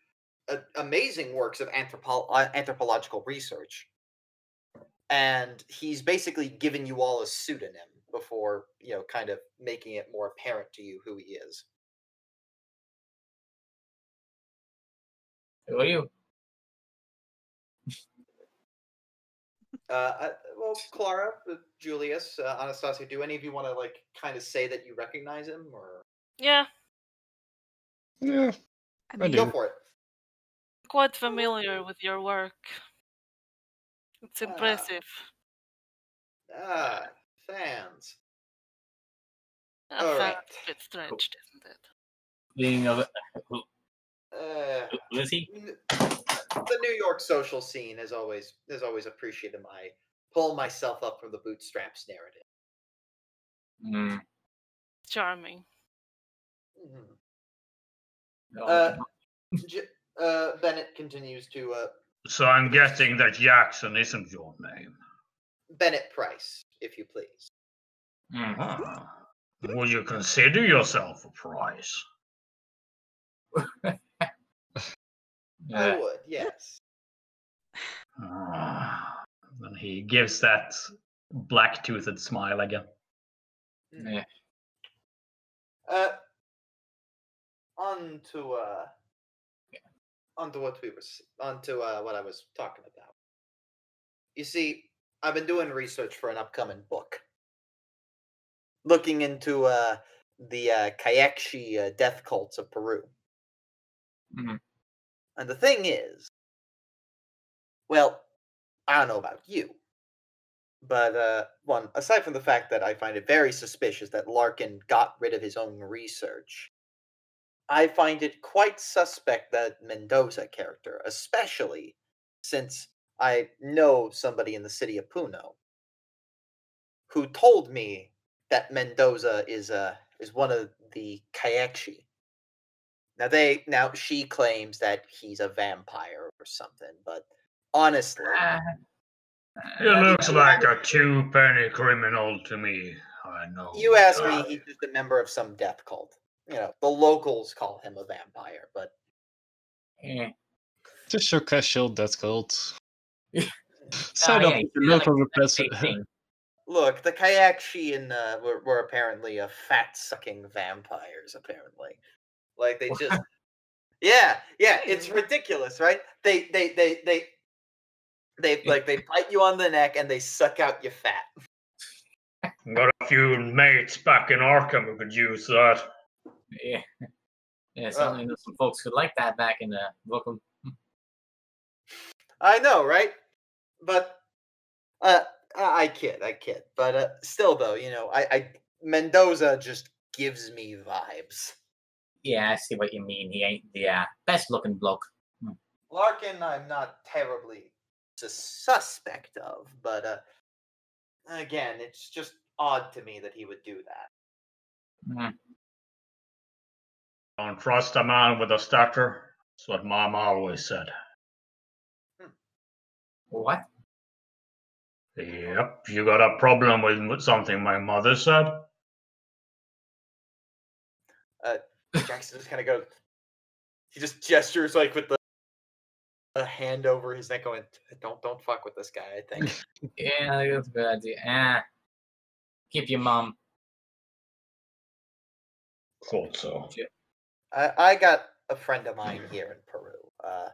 uh, amazing works of anthropo- uh, anthropological research. And he's basically given you all a pseudonym before, you know, kind of making it more apparent to you who he is. Who are you? Uh, uh, well, Clara, uh, Julius, uh, Anastasia, do any of you want to like kind of say that you recognize him, or Yeah, Yeah, I I mean, do. go for it? quite familiar with your work. It's Ah. impressive. Ah, fans. That's a all fa- right. bit stretched, isn't it? Being of who, Uh, who is he? the New York social scene has always has always appreciated my pull myself up from the bootstraps narrative. Mm, Charming. Mhm. no, Uh, J- uh, Bennet continues to uh, So I'm guessing that Jackson isn't your name. Bennet Price, if you please. mm. Ah. Would you consider yourself a prize? I would, yes. And he gives that black-toothed smile again. yeah. Uh, on to uh, onto what we were onto uh, what I was talking about. You see, I've been doing research for an upcoming book, looking into uh, the uh, Kayakshi uh, death cults of Peru. Mhm. And the thing is, well, I don't know about you, but uh, one aside from the fact that I find it very suspicious that Larkin got rid of his own research, I find it quite suspect that Mendoza character, especially since I know somebody in the city of Puno who told me that Mendoza is uh is one of the Kayakshi. Now they now she claims that he's a vampire or something, but honestly, Uh, He looks like a two penny criminal to me. I know. you ask me, he's just a member of some death cult. You know, the locals call him a vampire, but yeah. Just your casual death cult. Oh, Sign up yeah, with you the feel like local it's that repressor. big thing. look, the Kayakshi and uh, were, were apparently a fat sucking vampires. Apparently, like they just, yeah, yeah, it's ridiculous, right? They, they, they, they, they like they bite you on the neck and they suck out your fat. Got a few mates back in Arkham who could use that. Yeah. Yeah, certainly know some folks who like that back in the Brooklyn. I know, right? But uh, I kid, I kid. But uh, still, though, you know, I, I Mendoza just gives me vibes. Yeah, I see what you mean. He ain't the uh, best looking bloke. Larkin, I'm not terribly sus- suspect of, but uh, again, it's just odd to me that he would do that. Mm. Don't trust a man with a stature. That's what Mom always said. What? Yep, you got a problem with with something my mother said? Uh, Jackson just kind of goes. He just gestures like with the, the hand over his neck, going, "Don't, don't fuck with this guy." I think. Yeah, I think that's a good idea. Ah, keep your mom. Thought so. I, I got a friend of mine here in Peru, uh,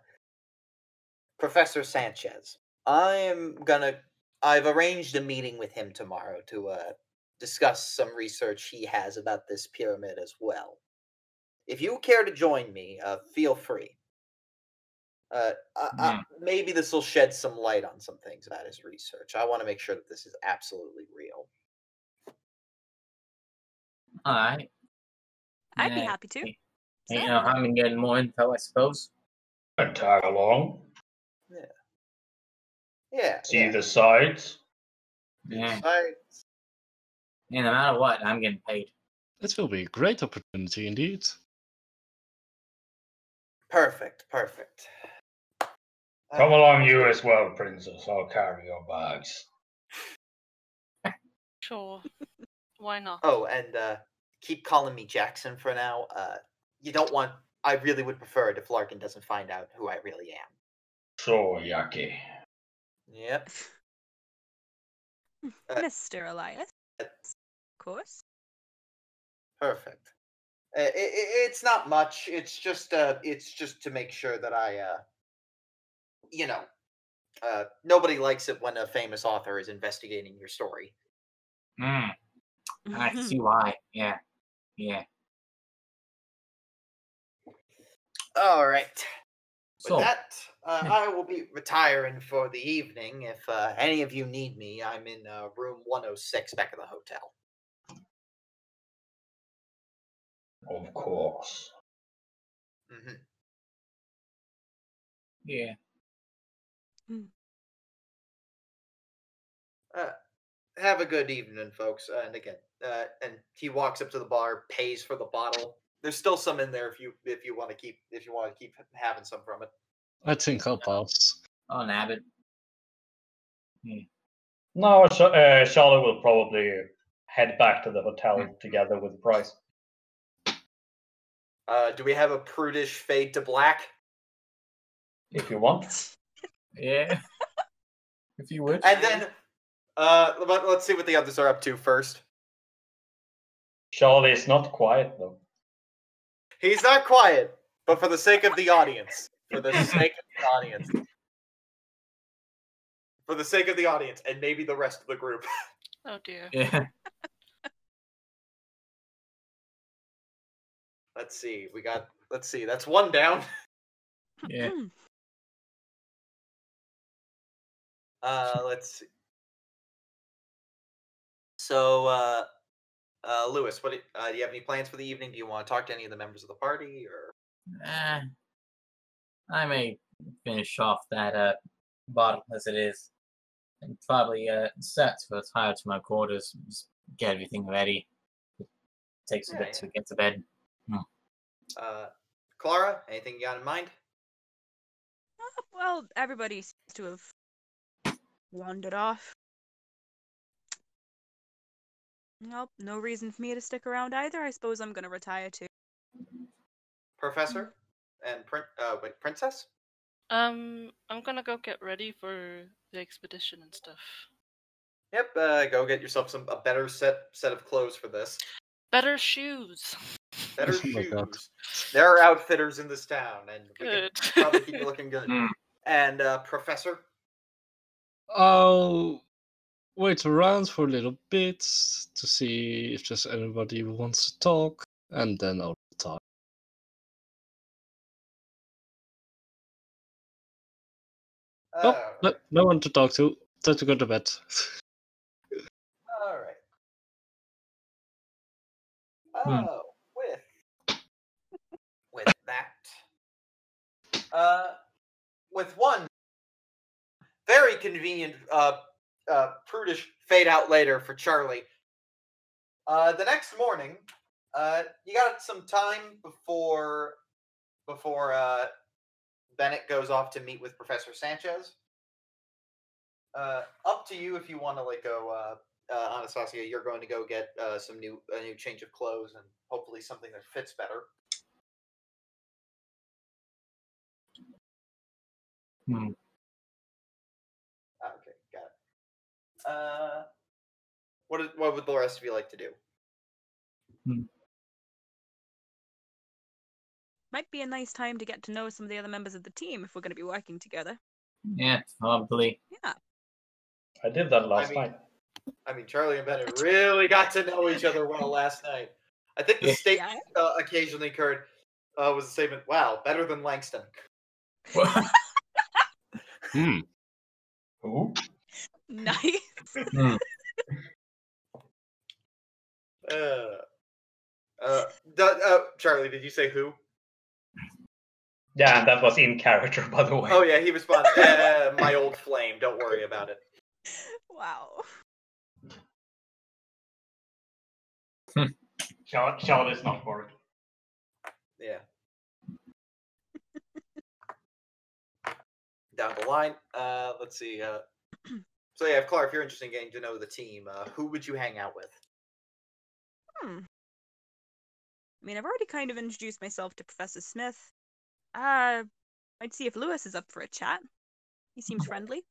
Professor Sanchez. I'm gonna. I've arranged a meeting with him tomorrow to uh, discuss some research he has about this pyramid as well. If you care to join me, uh, feel free. Uh, I, I, maybe this will shed some light on some things about his research. I want to make sure that this is absolutely real. All right. I'd be happy to. Ain't no harm in getting more info, I suppose. And tag along. Yeah. Yeah. See yeah. the sights. Yeah. I- Yeah, no matter what, I'm getting paid. This will be a great opportunity indeed. perfect. Perfect. Come along, you as well, princess. I'll carry your bags. Sure. Why not? Oh, and uh, keep calling me Jackson for now. Uh, you don't want. I really would prefer it if Larkin doesn't find out who I really am. So, Yaki. Yep. Uh, Mr. Elias. Of course. Perfect. Uh, i i it's not much. It's just. Uh, it's just to make sure that I. Uh, you know. Uh, nobody likes it when a famous author is investigating your story. Mm, I can see why. Yeah. Yeah. All right. With So, that, uh, I will be retiring for the evening. If uh, any of you need me, I'm in uh, room 106 back at the hotel. Of course. hmm yeah. Uh, have a good evening, folks. Uh, and again, uh, and he walks up to the bar, pays for the bottle. There's still some in there if you if you want to keep if you want to keep having some from it. I think I'll pass. Oh, Nabbit. No, Sh- uh, Charlotte will probably head back to the hotel together with Price. Uh, do we have a prudish fade to black? If you want. Yeah. if you would. And then, uh, let, let's see what the others are up to first. Charlie is not quiet though. He's not quiet, but for the sake of the audience, for the sake of the audience. For the sake of the audience, and maybe the rest of the group. Oh dear. Yeah. Let's see. We got. Let's see. That's one down. Yeah. Hmm. Uh, let's see. So, uh, uh, Louis, what do, uh, do you have any plans for the evening? Do you want to talk to any of the members of the party, or Eh, I may finish off that uh, bottle as it is, and probably uh, start to retire to my quarters. Just get everything ready. It takes a bit yeah. to get to bed. uh, Clara? Anything you got in mind? Oh, well, everybody seems to have wandered off. Nope, no reason for me to stick around either. I suppose I'm gonna retire too. Professor and prin- uh, wait, princess? Um, I'm gonna go get ready for the expedition and stuff. Yep. Uh, go get yourself some a better set set of clothes for this. Better shoes. Better Oh my God. shoes. There are outfitters in this town, and we can probably keep you looking good. Hmm. And uh, Professor, I'll wait around for a little bit to see if there's anybody who wants to talk, and then I'll talk. Oh, uh, no, no one to talk to. Time to go to bed. All right. Hmm. Oh, with with that, uh, with one very convenient, uh, uh, prudish fade out later for Charlie. Uh, the next morning, uh, you got some time before before uh, Bennet goes off to meet with Professor Sanchez. Uh, up to you if you want to like go. Uh, uh, Anastasia, you're going to go get uh, some new a new change of clothes and hopefully something that fits better. Hmm. Ah, Okay, got it. Uh, what is, what would the rest of you like to do? Might be a nice time to get to know some of the other members of the team if we're gonna be working together. Yeah, probably. Yeah. I did that last mean- night. I mean, Charlie and Bennet really got to know each other well last night. I think the Yeah. statement uh, occasionally occurred uh, was the statement, "Wow, better than Langston." Hmm. Who? Nice. Hmm. Uh, uh, uh, Charlie, did you say who? Yeah, and that was in character, by the way. Oh yeah, he responds, uh, "My old flame. Don't worry about it." wow. Chad, Chad is not worried. Yeah. Down the line, uh, let's see. Uh, so yeah, Clark, if you're interested in getting to know the team, uh, who would you hang out with? Hmm. I mean, I've already kind of introduced myself to Professor Smith. Uh, I'd see if Louis is up for a chat. He seems friendly.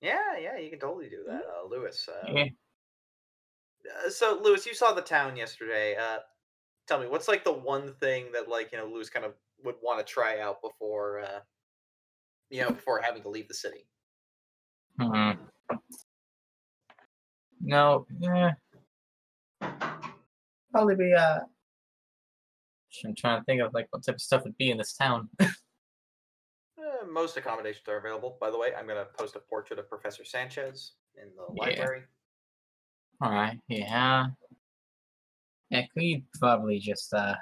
Yeah, yeah, you can totally do that, uh, Louis. Uh, Yeah. uh, so, Louis, you saw the town yesterday. Uh, tell me, what's like the one thing that like you know Louis kind of would want to try out before, uh, you know, before having to leave the city? Hmm. No, yeah. Probably be uh. I'm trying to think of like what type of stuff would be in this town. Uh, most accommodations are available. By the way, I'm going to post a portrait of Professor Sanchez in the Yeah. library. All right, yeah. Yeah, we probably just uh.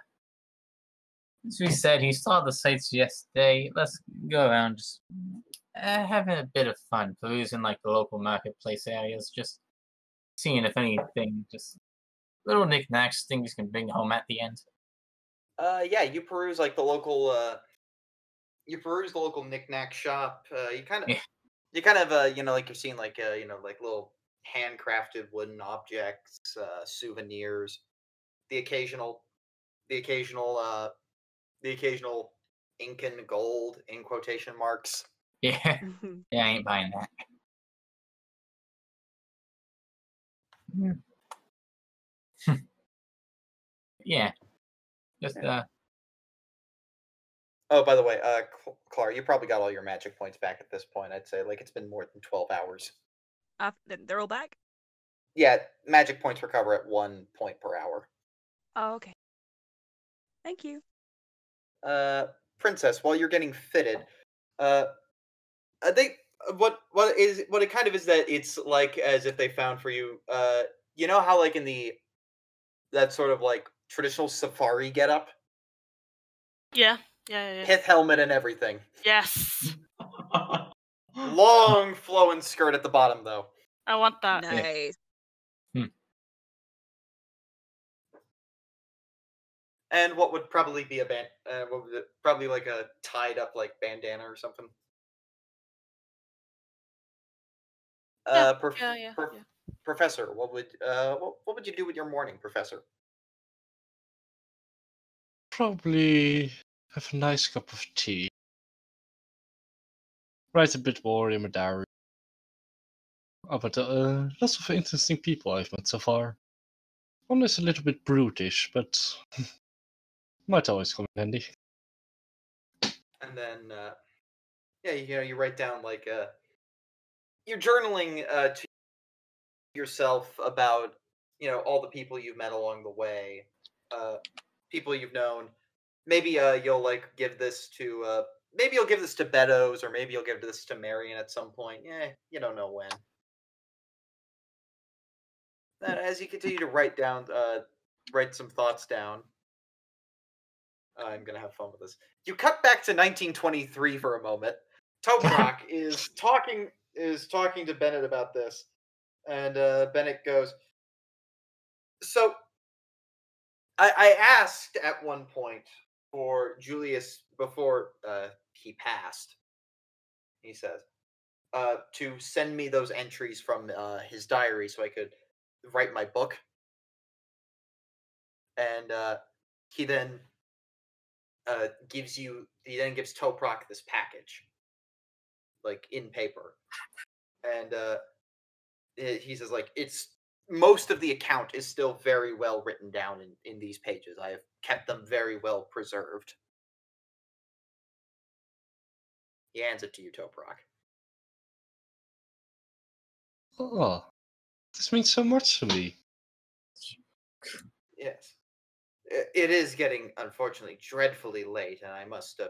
As we said, he saw the sights yesterday. Let's go around just uh, having a bit of fun, perusing like the local marketplace areas, just seeing if anything, just little knickknacks, things can bring home at the end. Uh, yeah, you peruse like the local. Uh, you peruse the local knickknack shop. Uh, you kind of, Yeah. you kind of, uh, you know, like you're seeing like, uh, you know, like little handcrafted wooden objects, uh, souvenirs, the occasional, the occasional, uh, the occasional Incan gold in quotation marks. Yeah, yeah, I ain't buying that. Hmm. yeah, just Yeah. uh, Oh, by the way, uh, Cl- Clara, you probably got all your magic points back at this point. I'd say like it's been more than twelve hours. Uh, th- they're all back. Yeah, magic points recover at one point per hour. Oh, okay. Thank you. Uh, princess, while you're getting fitted, uh, I think what what is what it kind of is that it's like as if they found for you. Uh, you know how like in the that sort of like traditional safari getup, Yeah, yeah, yeah. yeah. pith helmet and everything. Yes, Long flowing skirt at the bottom though. I want that. Nice. And what would probably be a band? Uh, what would it, probably like a tied up like bandana or something. Uh, prof- Yeah, yeah, prof- yeah. Professor, what would uh what, what would you do with your morning, Professor? Probably have a nice cup of tea. Write a bit more in my diary. About the uh, lots of interesting people I've met so far. One is a little bit brutish, but might always come in handy. And then uh yeah, you know, you write down like uh you're journaling uh to yourself about, you know, all the people you've met along the way, uh people you've known. Maybe uh you'll like give this to uh maybe you'll give this to Beddoes or maybe you'll give this to Marion at some point. Yeah, you don't know when. Then as you continue to write down uh write some thoughts down. I'm gonna have fun with this. You cut back to 1923 for a moment. Toprak is talking is talking to Bennet about this, and uh, Bennet goes, "So, I, I asked at one point for Julius before uh, he passed. He says uh, to send me those entries from uh, his diary so I could write my book, and uh, he then." Uh, gives you he then gives Toprak this package, like in paper, and uh, he says like it's most of the account is still very well written down in in these pages. I have kept them very well preserved. He hands it to you, Toprak. Oh, this means so much to me. Yes. It is getting, unfortunately, dreadfully late, and I must uh,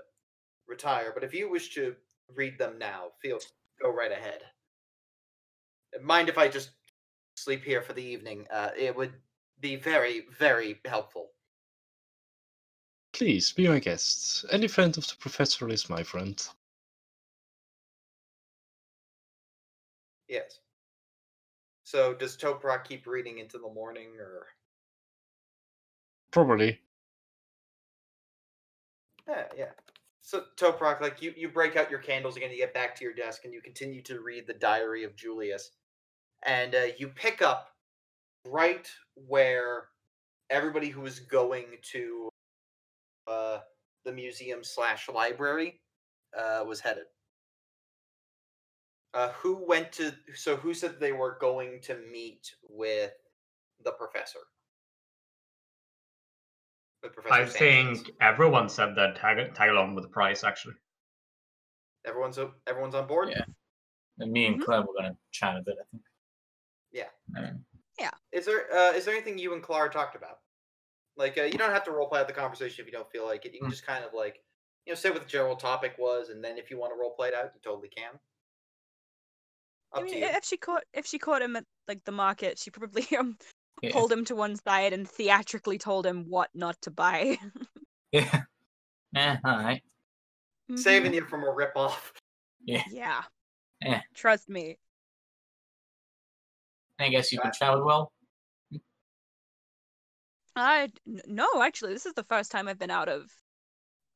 retire. But if you wish to read them now, feel go right ahead. Mind if I just sleep here for the evening? Uh, it would be very, very helpful. Please be my guest. Any friend of the professor is my friend. Yes. So does Toprak keep reading into the morning, or Probably. yeah, yeah. So Toprak, like you, you break out your candles again. You get back to your desk, and you continue to read the diary of Julius, and uh, you pick up right where everybody who was going to uh, the museum slash library uh, was headed. Uh, who went to? So who said they were going to meet with the professor? With Professor I Sanchez. think everyone said that tag, tag along with the price, actually. everyone's o- everyone's on board. Yeah. And me and Mhm. Clem were gonna chat a bit, I think. Yeah. Yeah. Is there uh, is there anything you and Clara talked about? Like uh, you don't have to role play out the conversation if you don't feel like it. You can Mm. just kind of like you know say what the general topic was, and then if you want to role play it out, you totally can. Up I to mean, you. if she caught if she caught him at like the market, she probably um yeah. pulled him to one side and theatrically told him what not to buy. Yeah. Eh, alright. Mhm. Saving you from a rip off. Yeah. Yeah. Yeah. Trust me. I guess you can travel well. I no, actually, this is the first time I've been out of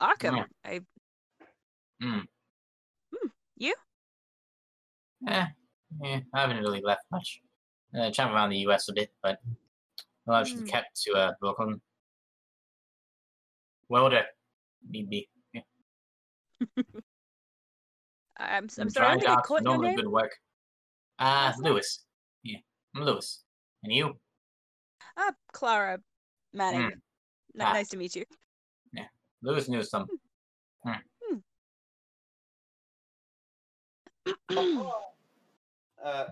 Arkham. Yeah. I Hmm. Hmm, you? Eh, yeah, I haven't really left much. Uh, traveled around the US a bit, but I largely Hmm. kept to uh, Brooklyn. Well, there. Need be. Yeah. I'm s- I'm And sorry, I tried don't think I out caught your normally name. good work. Uh, Last name? Louis. Yeah, I'm Louis. And you? Ah, Clara Manning. N- Ah. Nice to meet you. Yeah, Louis knew some uh,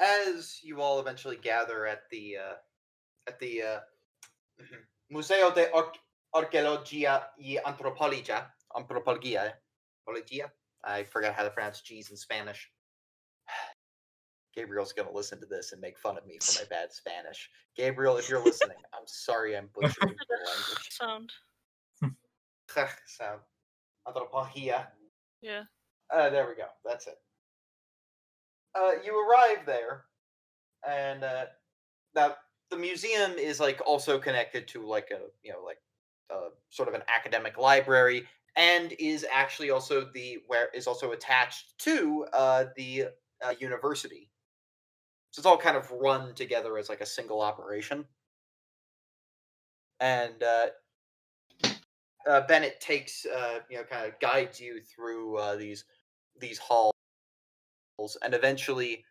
as you all eventually gather at the uh, at the uh, Museo de Ar- Arqueologia y Antropologia, Antropologia, Antropologia. I forgot how to pronounce G's in Spanish. Gabriel's gonna listen to this and make fun of me for my bad Spanish. Gabriel, if you're listening, I'm sorry I'm butchering your language. Sound. Sound. Antropologia. Yeah. Uh, there we go. That's it. Uh, you arrive there, and uh, now the museum is like also connected to like a you know like uh, sort of an academic library, and is actually also the where is also attached to uh, the uh, university. So it's all kind of run together as like a single operation. And uh, Bennet takes you know kind of guides you through these these halls and eventually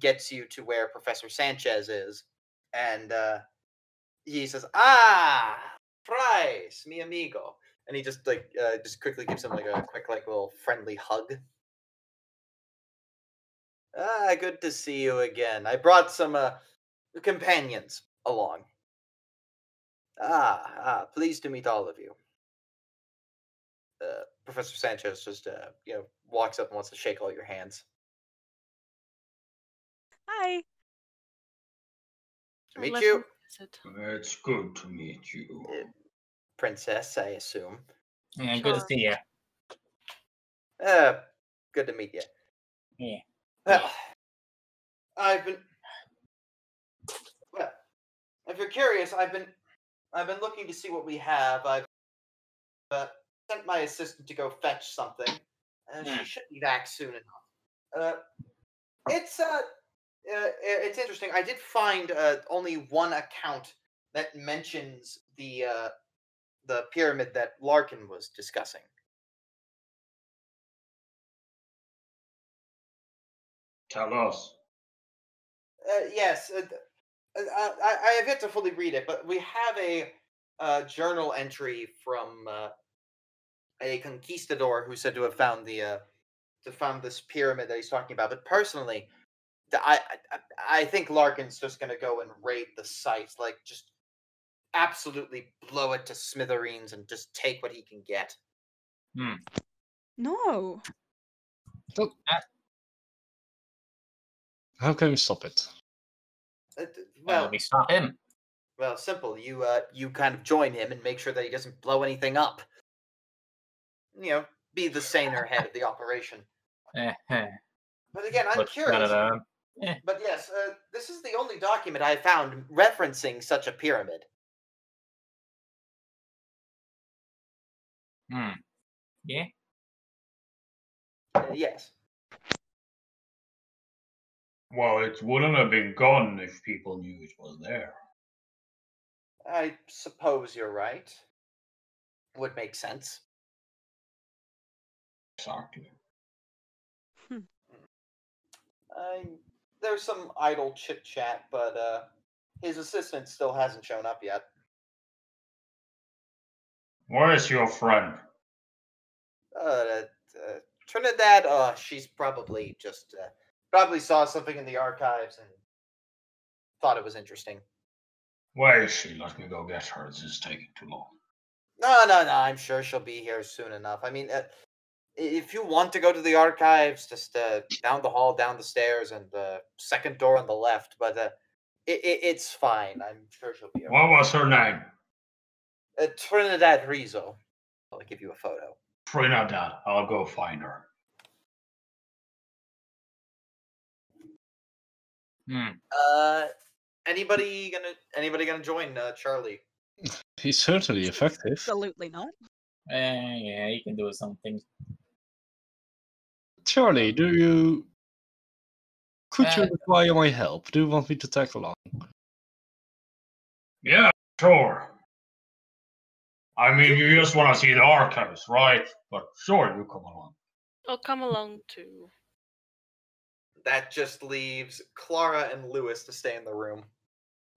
gets you to where Professor Sanchez is, and uh, he says, "Ah, Price, mi amigo," and he just like uh, just quickly gives him like a quick like little friendly hug. Ah, good to see you again. I brought some uh, companions along. Ah, ah, pleased to meet all of you. Uh, Professor Sanchez just uh, you know walks up and wants to shake all your hands. Hi. To meet you. It's good to meet you. uh, princess, I assume. Yeah, good to Sure. see you. Uh, good to meet you. Yeah. Well, I've been. Well, if you're curious, I've been, I've been looking to see what we have. I've uh, sent my assistant to go fetch something, and she Hmm. should be back soon enough. Uh, it's uh, uh, it's interesting. I did find uh, only one account that mentions the uh, the pyramid that Larkin was discussing. Tell us. Uh, yes, uh, uh, I, I have yet to fully read it, but we have a uh, journal entry from uh, a conquistador who said to have found the uh, to found this pyramid that he's talking about. But personally, I, I I think Larkin's just gonna go and raid the site, like just absolutely blow it to smithereens and just take what he can get. No. How can we stop it? Uh, Well, well, we stop him. well, simple. You uh, you kind of join him and make sure that he doesn't blow anything up. You know, be the saner head of the operation. Eh, eh. But again, I'm curious. Da-da-da. But yes, uh, this is the only document I found referencing such a pyramid. Hmm. Yeah. Uh, yes. Well, it wouldn't have been gone if people knew it was there. I suppose you're right. Would make sense. Exactly. Hmm. I, there's some idle chit chat, but uh, his assistant still hasn't shown up yet. Where is your friend? Uh, uh, Trinidad, uh, she's probably just uh, probably saw something in the archives and thought it was interesting. Where is she? Let me go get her. This is taking too long. No, no, no. I'm sure she'll be here soon enough. I mean, uh, if you want to go to the archives, just uh, down the hall, down the stairs, and the second door on the left. But uh, it, it, it's fine. I'm sure she'll be. Okay. What was her name? Uh, Trinidad Rizzo. I'll give you a photo. Trinidad. I'll go find her. Hmm. Uh, anybody gonna anybody gonna join uh, Charlie? He's certainly effective. Absolutely not. Eh, yeah, you can do something. Charlie, do you. Could you Uh, require my help? Do you want me to tag along? Yeah, sure. I mean, you just want to see the archives, right? But sure, you come along. I'll come along too. That just leaves Clara and Louis to stay in the room.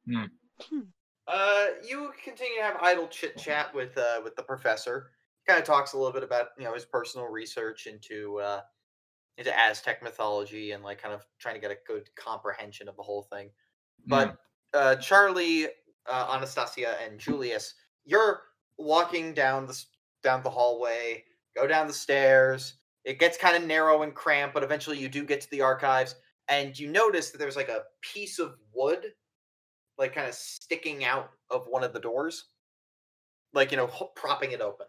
Hmm. Hmm. Uh, you continue to have idle chit chat with uh with the professor. He kind of talks a little bit about you know his personal research into uh, into Aztec mythology and like kind of trying to get a good comprehension of the whole thing. But uh, Charlie, uh, Anastasia, and Julius, you're walking down the down the hallway, go down the stairs. It gets kind of narrow and cramped, but eventually you do get to the archives, and you notice that there's like a piece of wood, like kind of sticking out of one of the doors, like you know, propping it open.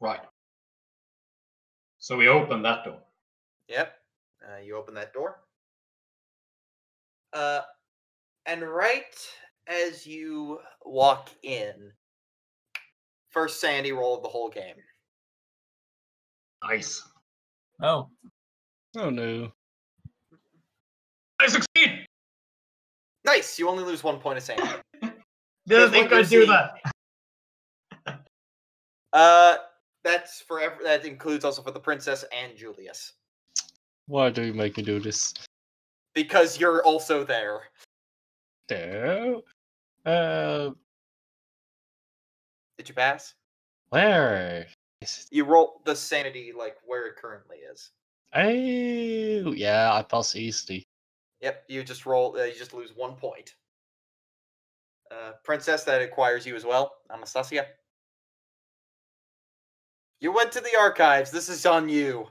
Right. So we open that door. Yep. Uh, you open that door. Uh, and right as you walk in, first sanity roll of the whole game. Nice. Oh, Oh no. I succeed! Nice. You only lose one point of sanity. Didn't Because think what I'd do that. Uh, that's for that includes also for the princess and Julius Why do you make me do this? because you're also there. No. Uh, Did you pass? Where? You roll the sanity like where it currently is. Oh, yeah, I pass easily. Yep, you just roll. Uh, you just lose one point. Uh, princess, that acquires you as well, Anastasia. You went to the archives. This is on you.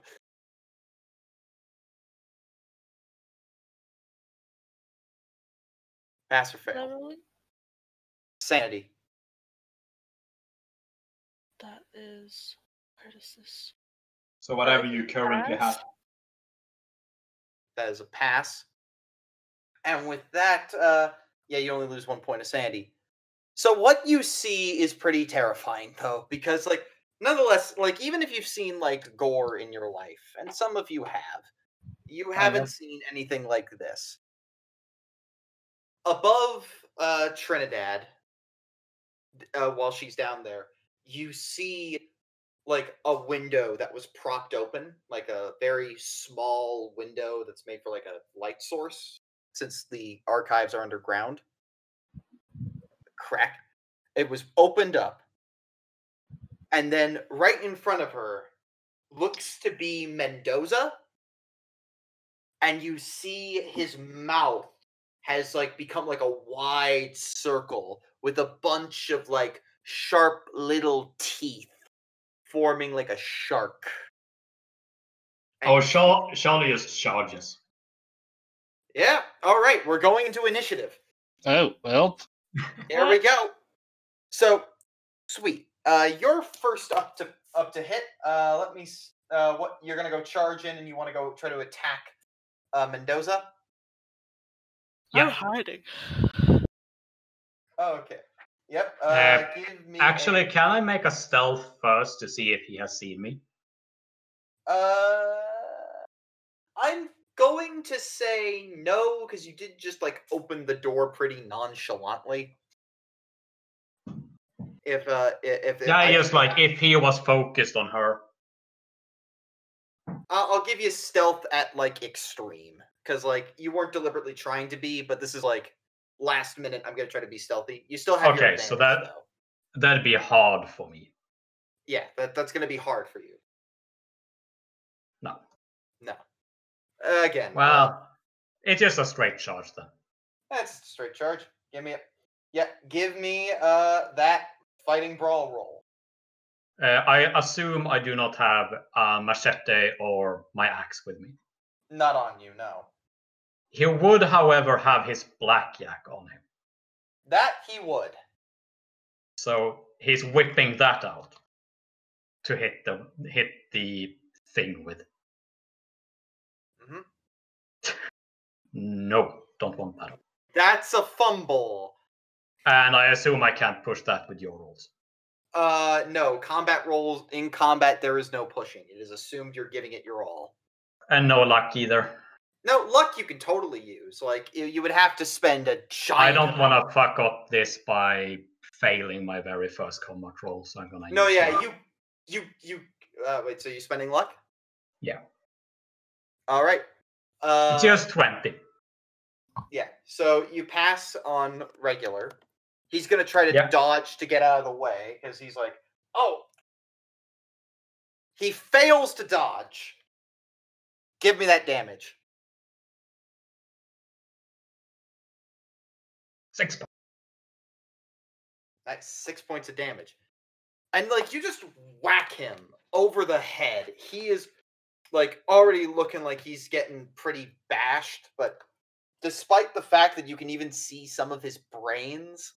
Pass or What am I fail. rolling? Sanity. That is. Where is this? So whatever you currently Pass? have. That is a pass. And with that, uh, yeah, you only lose one point of sanity. So what you see is pretty terrifying, though, because like, nonetheless, like even if you've seen like gore in your life, and some of you have, you haven't have. seen anything like this. Above uh, Trinidad, uh, while she's down there, you see like a window that was propped open, like a very small window that's made for like a light source, since the archives are underground. Crack. It was opened up, and then right in front of her looks to be Mendoza, and you see his mouth has like become like a wide circle with a bunch of like sharp little teeth forming like a shark. Oh, And- Char- Charlie just charges. Yeah. All right. We're going into initiative. Oh, well, Here we go. So, sweet. Uh, you're first up to up to hit. Uh, let me. Uh, what you're gonna go charge in, and you want to go try to attack uh, Mendoza. Yeah. I'm hiding. Oh, okay. Yep. Uh, Uh, give me. Actually, a- can I make a stealth first to see if he has seen me? Uh, I'm going to say no because you did just like open the door pretty nonchalantly. If uh, i- if Yeah, I- just like if he was focused on her. I'll, I'll give you stealth at like extreme because like you weren't deliberately trying to be, but this is like last minute. I'm gonna try to be stealthy. You still have Okay, so that- though. That'd be hard for me. yeah, that that's gonna be hard for you. No. No. Uh, again, Well, it's just a straight charge then. that's a straight charge. Give me a yeah. Give me uh that fighting brawl roll. Uh, I assume I do not have a machete or my axe with me. Not on you, no. He would, however, have his blackjack on him. That he would. So he's whipping that out to hit the hit the thing with. Mhm. No, don't want that. That's a fumble. And I assume I can't push that with your rolls. Uh, no. Combat rolls in combat, there is no pushing. It is assumed you're giving it your all. And no luck either. No, luck you can totally use. Like you, you would have to spend a giant. I don't want to fuck up this by failing my very first combat roll, so I'm gonna. No, use yeah, luck. you, you, you. Uh, wait, so you're spending luck? Yeah. All right. Uh, just twenty. yeah. So you pass on regular. He's gonna try to Yeah. dodge to get out of the way because he's like Oh. He fails to dodge. Give me that damage. Six. That's six points of damage. And like you just whack him over the head. He is like already looking like he's getting pretty bashed, but despite the fact that you can even see some of his brains,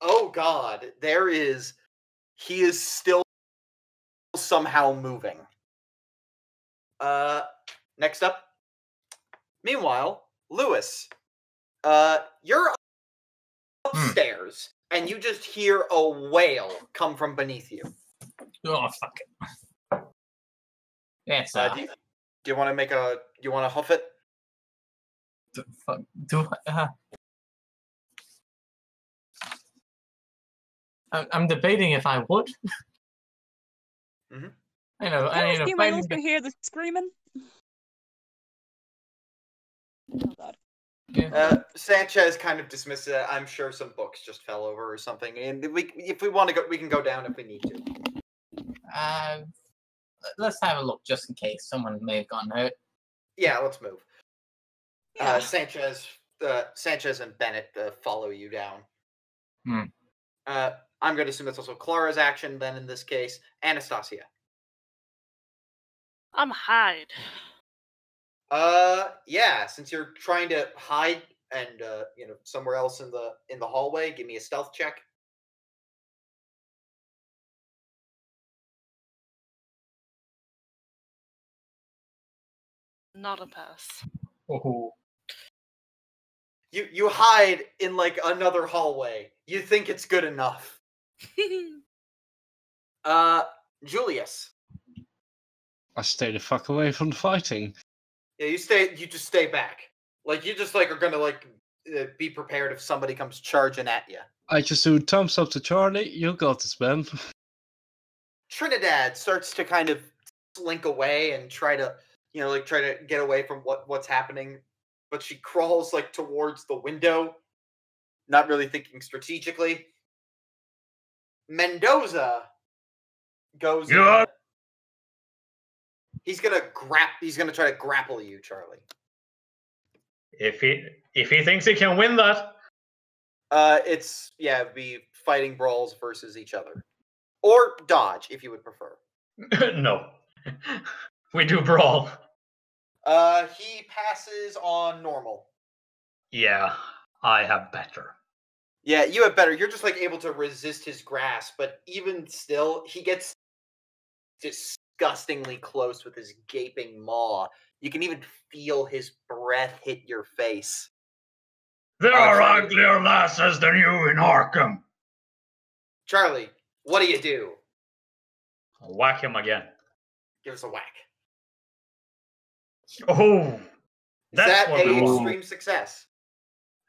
oh god, there is he is still somehow moving. Uh next up. Meanwhile, Louis, uh you're upstairs and you just hear a wail come from beneath you. Oh fuck it. That's Uh, uh, do, you, do you want to make a? Do you want to huff it? d- fuck, do uh, I'm debating if I would. Mhm. I know. Can I I know. assume I fighting also the- hear the screaming? Oh god. yeah. Uh, Sanchez kind of dismisses it. I'm sure some books just fell over or something, and we, if we want to go, we can go down if we need to. Uh, let's have a look just in case someone may have gotten hurt. Yeah, let's move. Yeah. Uh, Sanchez, uh, Sanchez and Bennet uh, follow you down. Hmm. I'm going to assume that's also Clara's action. Then in this case, Anastasia. I'm hide. Uh, yeah. Since you're trying to hide and uh, you know somewhere else in the in the hallway, give me a stealth check. Not a pass. Oh, You you hide in like another hallway. You think it's good enough. Uh, Julius. I stay the fuck away from the fighting. Yeah, you stay. You just stay back. Like you just like are gonna like uh, be prepared if somebody comes charging at you. I just do thumbs up to Charlie. You got this, man. Trinidad starts to kind of slink away and try to, you know, like try to get away from what what's happening, but she crawls like towards the window, not really thinking strategically. Mendoza goes. In- He's gonna grap. He's gonna try to grapple you, Charlie. If he if he thinks he can win that, Uh, it's yeah, it'd be fighting brawls versus each other, or dodge if you would prefer. no. we do brawl. Uh, he passes on normal. Yeah, I have better. Yeah, you have better. You're just like able to resist his grasp, but even still, he gets disgustingly close with his gaping maw. You can even feel his breath hit your face. There Oh, are Charlie. uglier lasses than you in Arkham. Charlie, what do you do? I'll whack him again. Give us a whack. Oh, Is that's that what we a want. extreme success?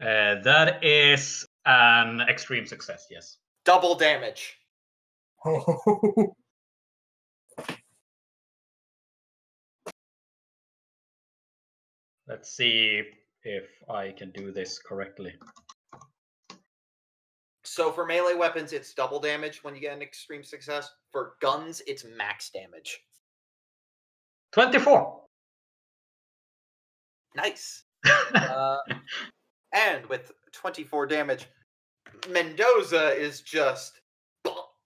Uh, that is an extreme success. Yes. Double damage. Let's see if I can do this correctly. So for melee weapons, it's double damage when you get an extreme success. For guns, it's max damage. Twenty-four. Nice. Uh, and with 24 damage, Mendoza is just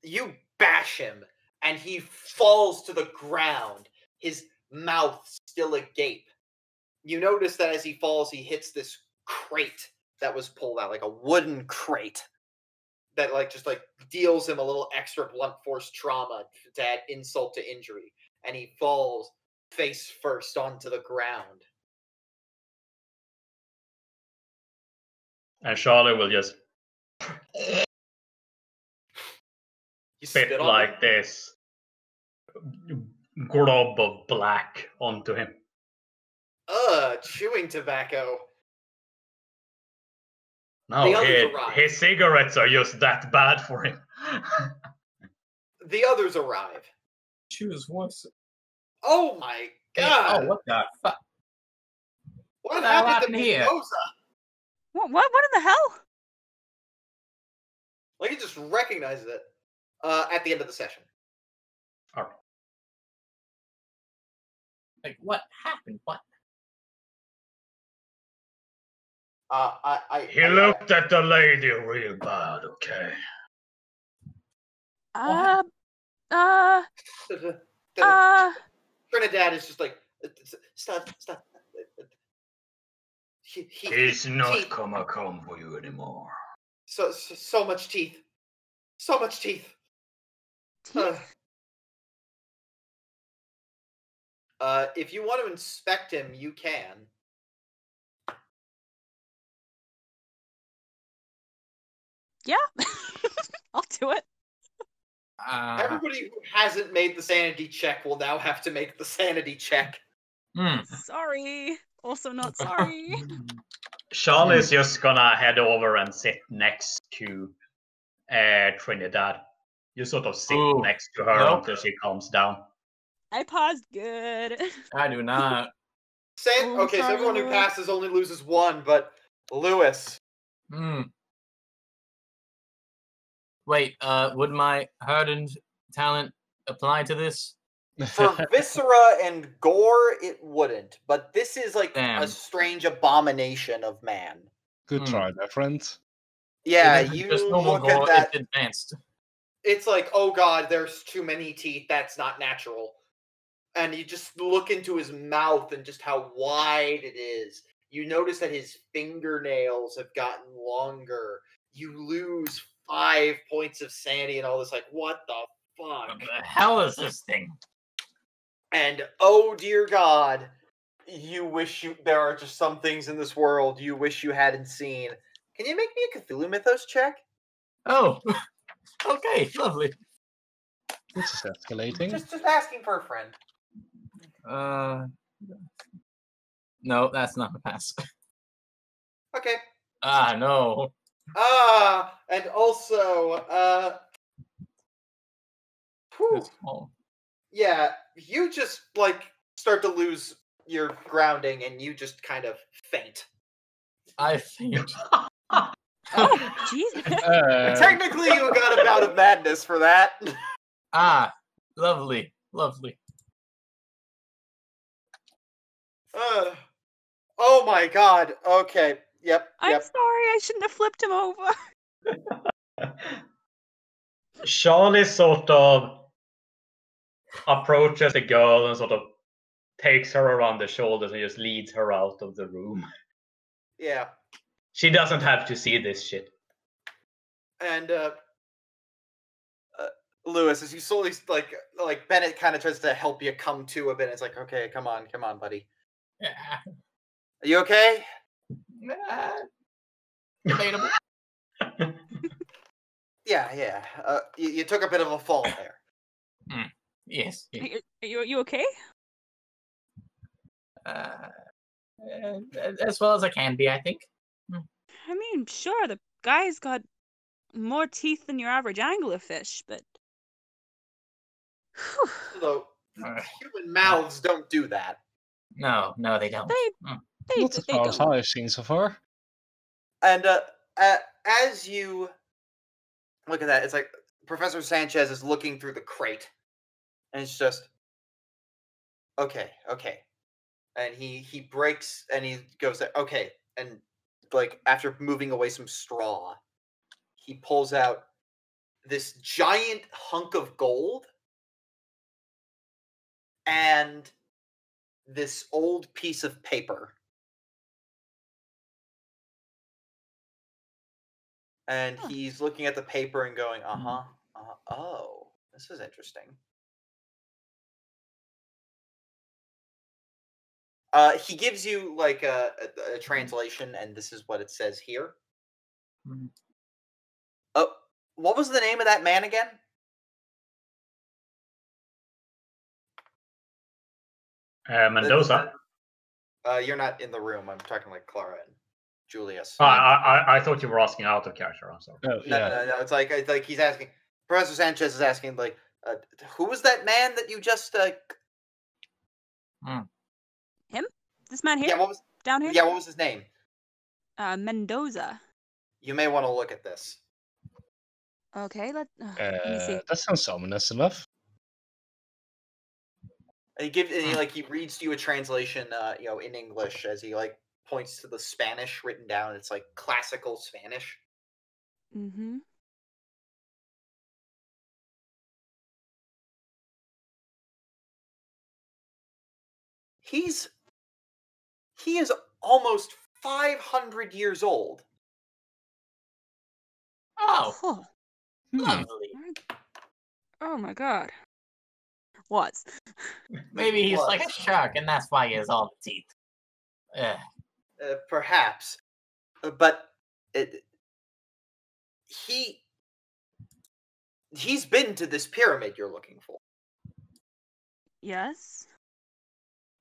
you bash him, and he falls to the ground. His mouth still agape. You notice that as he falls, he hits this crate that was pulled out, like a wooden crate that like just like deals him a little extra blunt force trauma to add insult to injury, and he falls face first onto the ground. And Charlotte will just You spit spit like him? this glob of black onto him. Ugh, chewing tobacco. No, The others his, arrive. his cigarettes are just that bad for him. The others arrive. Choose what? Oh my Hey, oh, god! oh, what the fuck? what what the hell happened to happened here? Mendoza? What? What? What in the hell? Like he just recognizes it. uh, at the end of the session. All right. Like, what happened? What? Uh, I, I, He I- looked at the lady real bad, okay? Uh, uh, the- the- uh. Trinidad is just like, "Uh, stop, stop. He, he, He's not teeth. gonna come for you anymore. so, so so much teeth, so much teeth. Uh, Teeth? uh, if you want to inspect him, you can. Yeah. I'll do it. Uh, Everybody who hasn't made the sanity check will now have to make the sanity check. hmm. Sorry. Also not sorry. Charlie's just gonna head over and sit next to uh, Trinidad. You sort of sit Ooh, next to her nope. until she calms down. I paused good. I do not. San- Oh, okay, so sorry, everyone who passes only loses one, but Louis. Hmm. Wait, uh, would my hardened talent apply to this? For viscera and gore, it wouldn't, but this is like Damn. a strange abomination of man. Good Hmm. try, my friend. Yeah, It isn't you just normal look at gore, that. It's advanced. It's like, oh god, there's too many teeth. That's not natural. And you just look into his mouth and just how wide it is. You notice that his fingernails have gotten longer. You lose five points of sanity and all this. Like, what the What fuck? the hell is this thing? And oh dear God, you wish you there are just some things in this world you wish you hadn't seen. Can you make me a Cthulhu Mythos check? Oh, okay, lovely. This is escalating. Just just asking for a friend. Uh, no, that's not a pass. Okay. Ah, no. Ah, and also, uh, whew, It's yeah, you just like start to lose your grounding, and you just kind of faint. I think. oh, jeez. Uh, Technically, you got a bout of madness for that. Ah, lovely, lovely. Uh, oh my God. Okay. Yep. I'm Yep. sorry. I shouldn't have flipped him over. Charlie sort of approaches the girl and sort of takes her around the shoulders and just leads her out of the room. Yeah. She doesn't have to see this shit. and uh, uh Louis, as you slowly like like Bennet kind of tries to help you come to a bit. It's like, okay, come on, come on, buddy. Yeah. Are you okay? Ah, debatable. Yeah, yeah. Uh, you, you took a bit of a fall there. Yes. Are you, are you, are you okay? Uh, uh, as well as I can be, I think. I mean, sure, the guy's got more teeth than your average anglerfish, but. Whew, Although Uh. human mouths don't do that. No, no, they don't. they, Mm. they, not as they far as. I've seen so far. And uh, uh, as you look at that, it's like Professor Sanchez is looking through the crate, and it's just okay, okay. And he he breaks and he goes okay, and like after moving away some straw, he pulls out this giant hunk of gold and this old piece of paper. and he's looking at the paper and going, "Uh huh, uh, oh, this is interesting." Uh, he gives you like a, a, a translation, and this is what it says here. Mhm. Oh, what was the name of that man again? Uh, Mendoza. Uh, you're not in the room. I'm talking like Clara and Julius. Ah, I, I, I thought you were asking out of character. I'm sorry. Oh, No, yeah. no, no. It's like it's like he's asking. Professor Sanchez is asking, like, uh, who was that man that you just? Uh, This man here? yeah, what was? down here? Yeah, what was his name? Uh, Mendoza. You may want to look at this. Okay, let, uh, let me see. Uh, that sounds ominous enough. And he gives, and he like he reads to you a translation, uh, you know, in English as he like points to the Spanish written down. It's like classical Spanish. Mm-hmm. He's he is almost five hundred years old. Oh, Oh, lovely. oh my god. Was. Maybe he's like a shark, and that's why he has all the teeth. Ugh. Uh, perhaps, Uh, but it, he he's been to this pyramid you're looking for. Yes.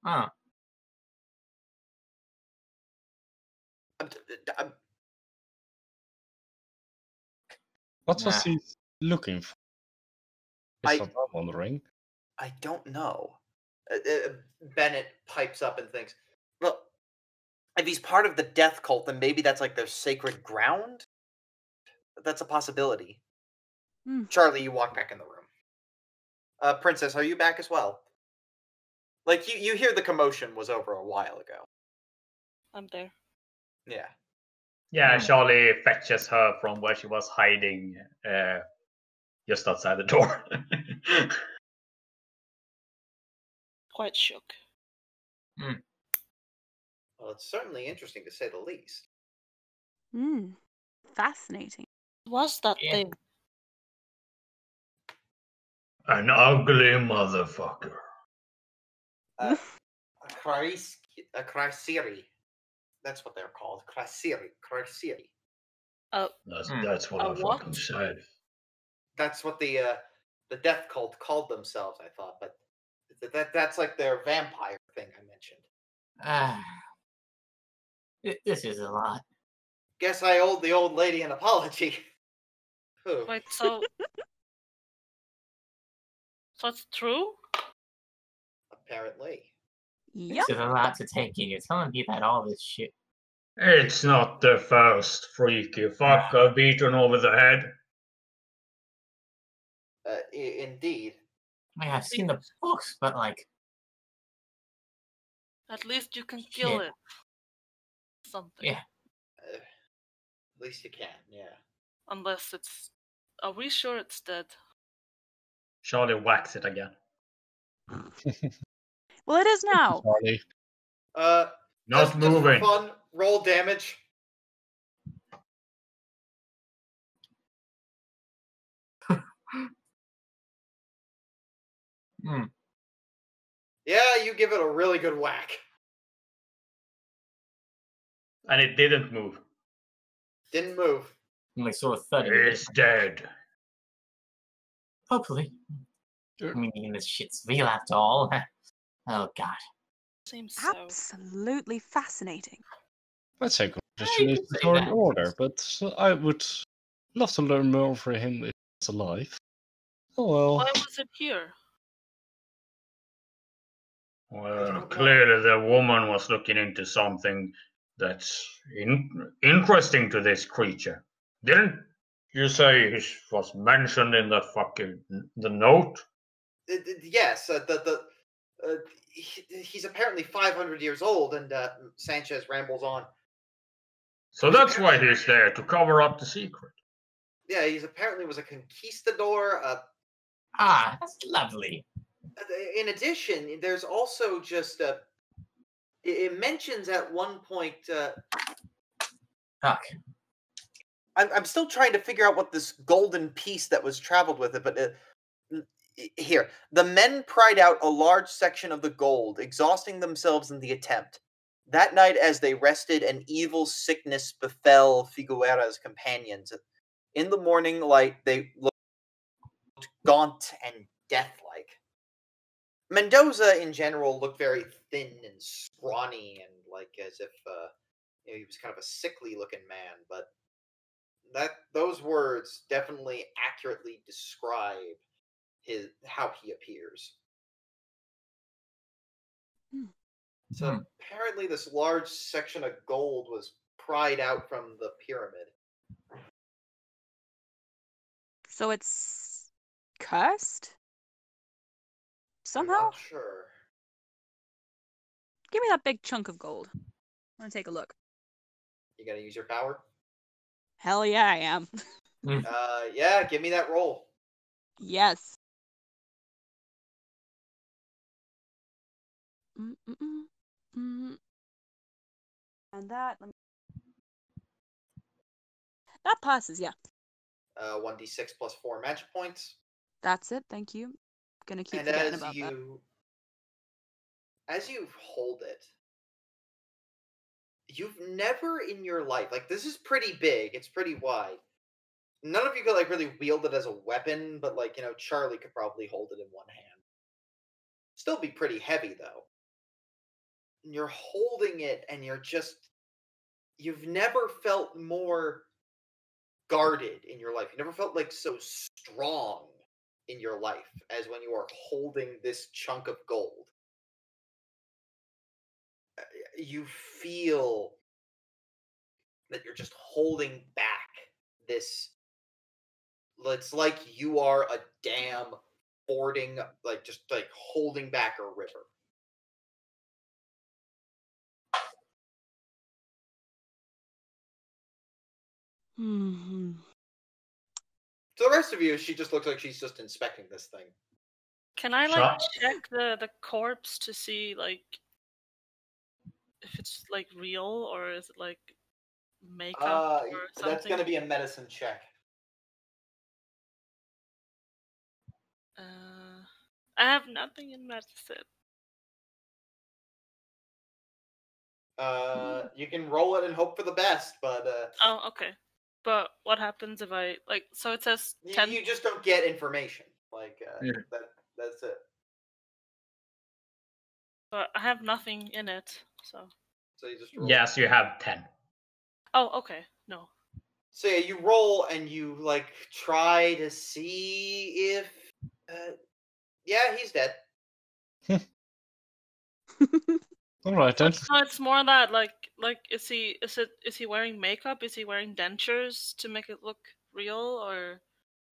Huh. Uh, d- d- uh, What was Nah. he looking for? I, what I'm wondering. I don't know. Uh, uh, Bennet pipes up and thinks, well, if he's part of the death cult, then maybe that's like their sacred ground? That's a possibility. Hmm. Charlie, you walk back in the room. Uh, Princess, are you back as well? Like, you, you hear the commotion was over a while ago. I'm there. Yeah. Yeah, Hmm. Charlie fetches her from where she was hiding uh, just outside the door. Quite shook. Well, it's certainly interesting to say the least. Hmm. Fascinating. What's that Yeah. thing? An ugly motherfucker. Uh, a Chris, a Kharisiri. That's what they're called. Kharisiri. Kharisiri. That's, Hmm. that's what A I what? fucking said. That's what the uh, the death cult called themselves. I thought, but th- that that's like their vampire thing I mentioned. Ah. Th- This is a lot. Guess I owed the old lady an apology. Whew. Wait, so. so it's true? Apparently. Yep. This is a lot to take in. You're telling me that all this shit. It's not the first freaky fuck I've beaten over the head. Uh, I- indeed. I mean, I've seen the books, but like, At least you can kill Shit. it. Something. Yeah. Uh, at least you can. Yeah. Unless it's. Are we sure it's dead? Charlie whacks it again. Well, it is now. Charlie. Uh, Not just- just for moving. fun. Roll damage. hmm. Yeah, you give it a really good whack. And it didn't move. Didn't move. I'm like sort of thudding. It's dead. Hopefully. Sure. I mean, this shit's real after all. oh god. Seems so. Absolutely fascinating. Let's say you congratulations can say are in that. order, but I would love to learn more for him if he's alive. Oh well. Why was it here? Well, clearly the woman was looking into something that's in- interesting to this creature. Didn't you say he was mentioned in that fucking the note? Uh, uh, yes, uh, the the uh, he, he's apparently 500 years old, and uh, Sanchez rambles on. So that's why he's there to cover up the secret. Yeah, he's apparently was a conquistador. Uh, Ah, that's lovely. in addition, there's also just uh, it, it mentions at one point. Uh, Fuck. I'm I'm still trying to figure out what this golden piece that was traveled with it, but uh, n- i- here the men pried out a large section of the gold, exhausting themselves in the attempt. That night, as they rested, an evil sickness befell Figuera's companions. In the morning light, they looked gaunt and death-like. Mendoza, in general, looked very thin and scrawny, and like as if uh, you know, he was kind of a sickly-looking man. But that those words definitely accurately describe his how he appears. Hmm. So Hmm. apparently, this large section of gold was pried out from the pyramid. So it's cursed? I'm Somehow? not sure. Give me that big chunk of gold. I want to take a look. You gotta use your power. Hell yeah, I am. Uh, yeah, give me that roll. yes. Mm, mm, mm. And that. Let me... That passes, yeah. Uh, one d six plus four magic points. That's it. Thank you. Gonna keep and forgetting as about you that. as you hold it you've never in your life like this is pretty big it's pretty wide none of you could like really wield it as a weapon but like you know charlie could probably hold it in one hand still be pretty heavy though and you're holding it and you're just you've never felt more guarded in your life you never felt like so strong in your life as when you are holding this chunk of gold. Uh, You feel that you're just holding back this. It's like you are a dam fording, like just like holding back a river. Hmm. To the rest of you, she just looks like she's just inspecting this thing. Can I like Shot. check the the corpse to see like if it's like real or is it like makeup Uh, or something? that's going to be a medicine check. Uh, I have nothing in medicine. Uh, you can roll it and hope for the best, but uh, Oh, okay. But what happens if I like? So it says y- ten. you just don't get information. Like uh, Yeah. that. That's it. But I have nothing in it. So. So you just roll. Yes, you have 10. Oh, okay. No. So yeah, you roll and you like try to see if. Uh, yeah, he's dead. All right then. So it's more that like like is he is it is he wearing makeup? Is he wearing dentures to make it look real or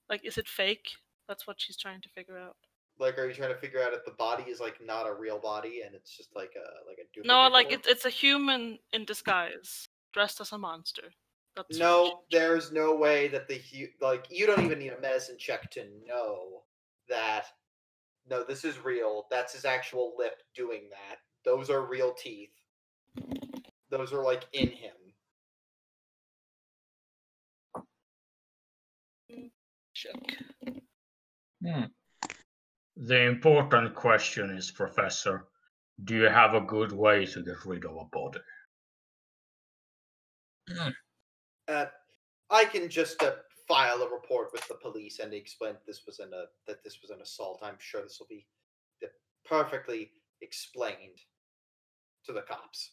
like is it fake? That's what she's trying to figure out. Like, are you trying to figure out if the body is like not a real body and it's just like a like a duplicate? No, like it's it's a human in disguise, dressed as a monster. That's No, there's no way that the hu- like you don't even need a medicine check to know that. No, this is real. That's his actual lip doing that. Those are real teeth. Those are like in him. Check. Hmm. The important question is, Professor, do you have a good way to get rid of a body? Uh, I can just uh, file a report with the police and explain this was an uh, that this was an assault. I'm sure this will be uh, perfectly explained to the cops.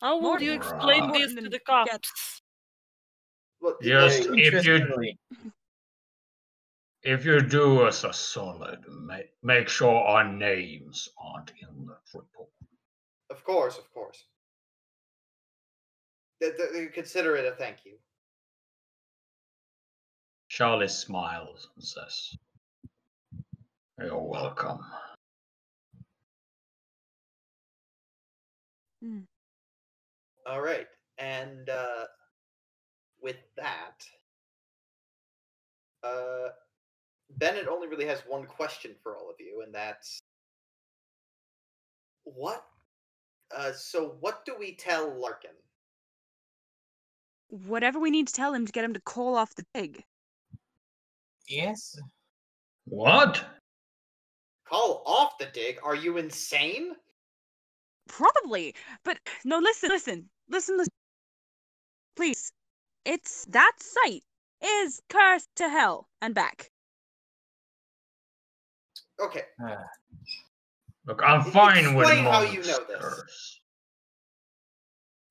How More would you explain More this to the cops? Well, Yes. they- If you- Interestingly, If you do us a solid, make, make sure our names aren't in the report. Of course, of course. Th- th- th- Consider it a thank you. Charlie smiles and says, You're welcome. All right, and uh, with that, uh, Bennet only really has one question for all of you, and that's what. Uh, so, what do we tell Larkin? Whatever we need to tell him to get him to call off the pig. yes. What? Call off the dig? Are you insane? Probably. But no, listen, listen, listen, listen. Please. It's that site is cursed to hell and back. Okay, Uh, Look, I'm Explain fine with how you know this. monsters.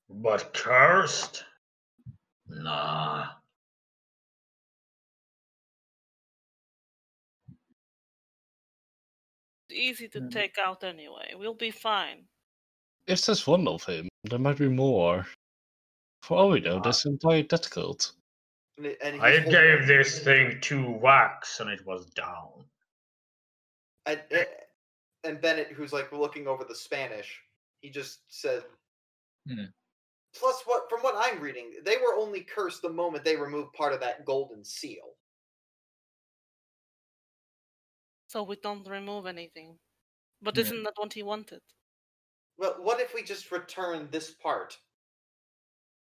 But cursed? Nah. Easy to Mhm. take out anyway. We'll be fine. If just one of him, there might be more. For all we know, Ah. there's an entire death cult. And, it- and he's I gave this thing two whacks and it was down. And, and- and Bennet, who's like looking over the Spanish, he just said, Hmm. "Plus, what from what I'm reading, they were only cursed the moment they removed part of that golden seal." So we don't remove anything. But Yeah. isn't that what he wanted? Well, what if we just return this part?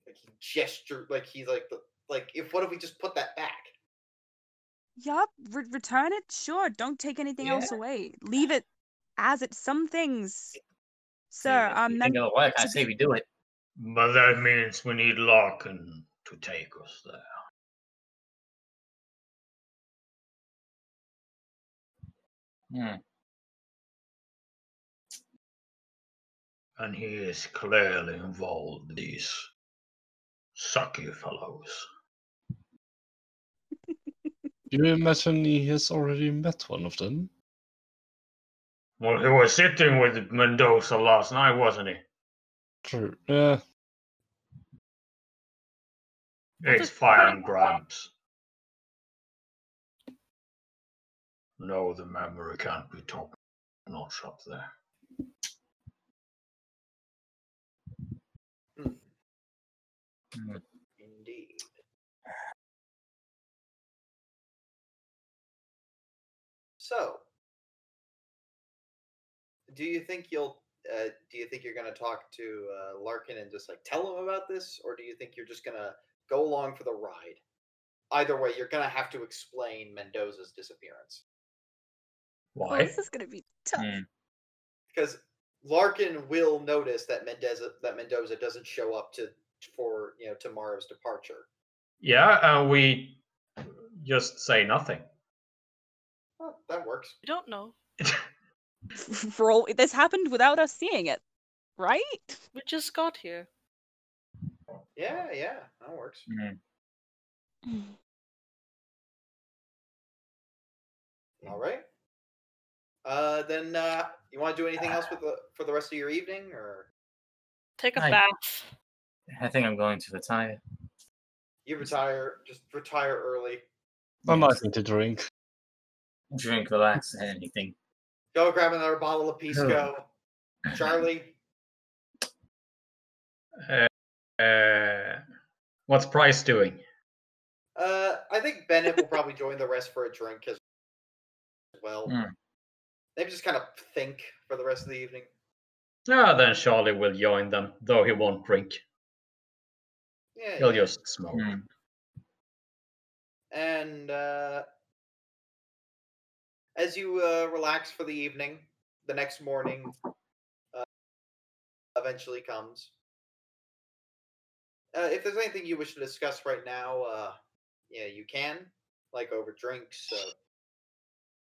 Like he gestured, like he's like the like. If what if we just put that back? Yup, re- return it. Sure, don't take anything else away. Leave it as it. Some things, sir, If are you meant think it'll work, I to say we do it. But that means we need Larkin to take us there. Hmm. And he is clearly involved, these sucky fellows. Do you imagine he has already met one of them? Well, he was sitting with Mendoza last night, wasn't he? True. Yeah. It's fire and grabs. No, the memory can't be top notch up there. Hmm, Hmm. Indeed. So, do you think you'll? Uh, do you think you're going to talk to uh, Larkin and just like tell him about this, or do you think you're just going to go along for the ride? Either way, you're going to have to explain Mendoza's disappearance Oh, Why? this is gonna be tough. Hmm. because Larkin will notice that Mendoza that Mendoza doesn't show up to for you know tomorrow's departure. Yeah, and we just say nothing. Oh, that works. We don't know. For all this happened without us seeing it, right? We just got here. Yeah, yeah, that works. Hmm. All right. Uh, then uh, you want to do anything else with the for the rest of your evening, or Take a I- bath. I think I'm going to retire. you retire? Just retire early. I'm Yes. need to drink. Drink, relax, anything. Go grab another bottle of Pisco. Charlie, Uh, what's Price doing? uh, I think Bennet will probably join the rest for a drink as well. Hmm. Maybe just kind of think for the rest of the evening. Ah, then Charlie will join them, though he won't drink. Yeah. He'll yeah. just smoke. Hmm. And uh, as you uh, relax for the evening, the next morning uh, eventually comes. Uh, if there's anything you wish to discuss right now, uh, yeah, you can, like over drinks. Uh,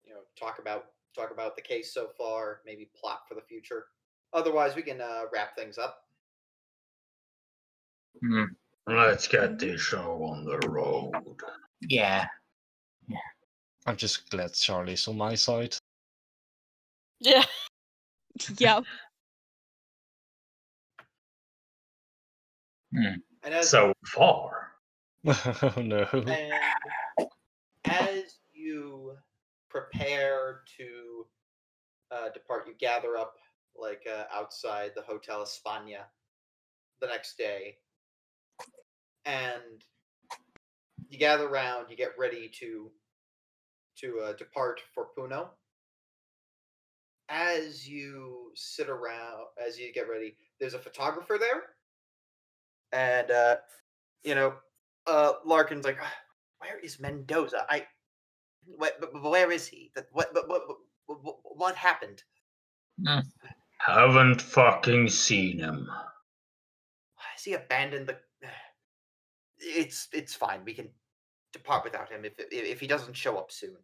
you know, talk about talk about the case so far, maybe plot for the future. Otherwise, we can uh, wrap things up. Hmm. Let's get this show on the road. Yeah. Yeah. I'm just glad Charlie's on my side. Yeah. yep. And as So far. oh no. And as you prepare to uh, depart, you gather up like uh, outside the Hotel España the next day, and you gather around. You get ready to to uh, depart for Puno. As you sit around, as you get ready, there's a photographer there, and uh, you know uh, Larkin's like, "Ah, where is Mendoza? I, what, but, where is he? That what, but what, what, what, what happened? Haven't fucking seen him. Why has he abandoned the? It's it's fine. We can depart without him if if, if he doesn't show up soon.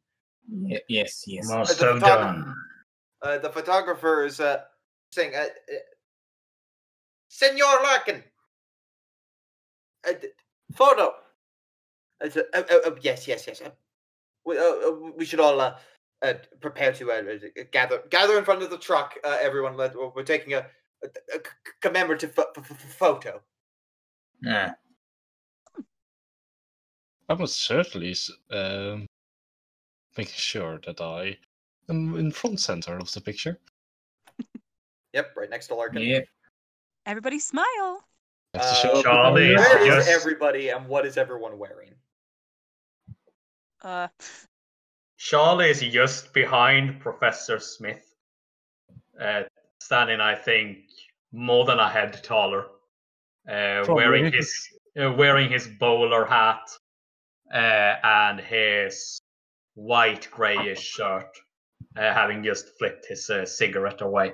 Ye- yes, yes. Must the have photographer- done. Uh, the photographer is uh, saying, uh, uh, "Senor Larkin, uh, photo." Uh, uh, uh, uh, yes, yes, yes. Uh, we, uh, uh, we should all uh, uh, prepare to uh, uh, gather gather in front of the truck. Uh, everyone, let, we're taking a commemorative pho- pho- pho- photo. Ah, I was certainly s- um, making sure that I am in front center of the picture. Yep, right next to Larkin. Yeah. Everybody smile. I have to Uh, show up with Charlie, my- Where is Yes. everybody and what is everyone wearing? Uh, Charlie is just behind Professor Smith, uh, standing, I think, more than a head taller, uh, wearing his uh, wearing his bowler hat uh, and his white grayish shirt, uh, having just flipped his uh, cigarette away.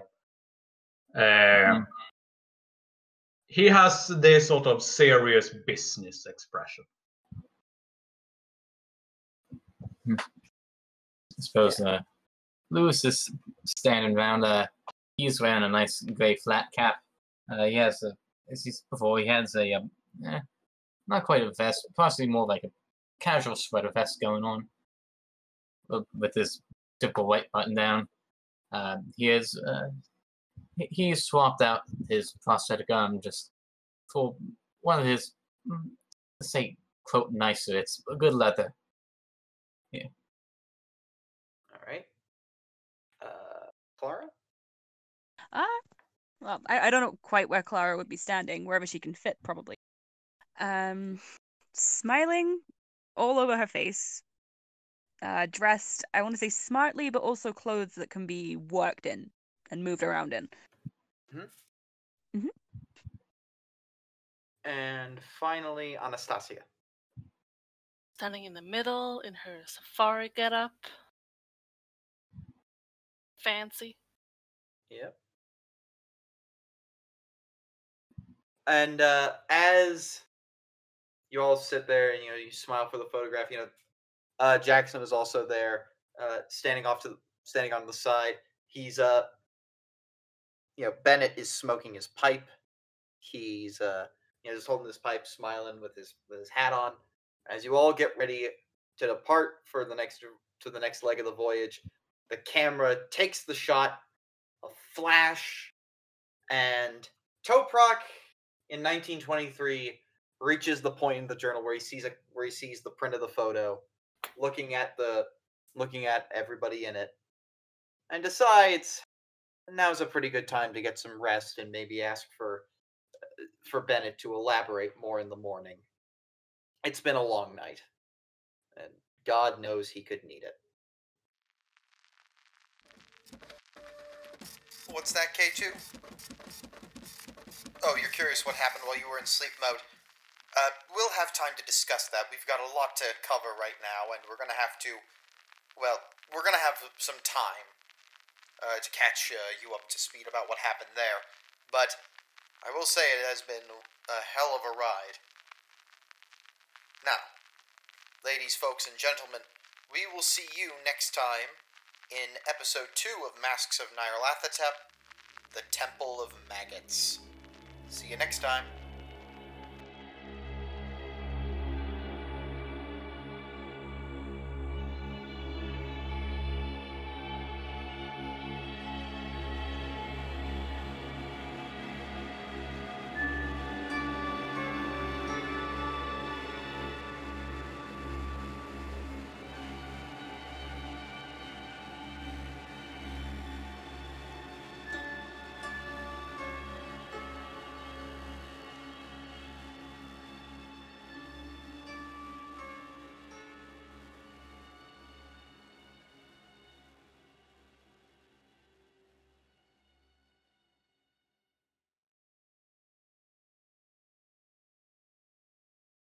Um, He has this sort of serious business expression. I suppose uh, Louis is standing around. Uh, he's wearing a nice grey flat cap. Uh, he has a, as he's before, he has a, um, eh, not quite a vest, possibly more like a casual sweater vest going on, with- with his typical white button down. Uh, he has, uh, he, he's swapped out his prosthetic arm just for one of his, mm, let's say, quote nicer. It's a good leather. Yeah. All right. Uh, Clara? Ah, well, I, I don't know quite where Clara would be standing, wherever she can fit, probably. Um, smiling all over her face, uh, dressed, I want to say smartly, but also clothes that can be worked in and moved around in. And finally, Anastasia. Standing in the middle in her safari getup. Fancy. Yep. And uh, as you all sit there and you know you smile for the photograph, you know, uh, Jackson is also there, uh, standing off to the, standing on the side. He's uh, you know, Bennet is smoking his pipe. He's uh, you know, just holding his pipe, smiling with his with his hat on. As you all get ready to depart for the next to the next leg of the voyage, the camera takes the shot a flash, and Toprak in 1923 reaches the point in the journal where he sees a where he sees the print of the photo, looking at the looking at everybody in it, and decides now's a pretty good time to get some rest and maybe ask for uh, for Bennet to elaborate more in the morning. It's been a long night, and God knows he could need it. What's that, K2? Oh, you're curious what happened while you were in sleep mode. Uh, we'll have time to discuss that. We've got a lot to cover right now, and we're gonna have to. Well, we're gonna have some time uh, to catch uh, you up to speed about what happened there. But I will say it has been a hell of a ride. Now, ladies, folks, and gentlemen, we will see you next time in episode 2 of Masks of Nyarlathotep, The Temple of Maggots. See you next time.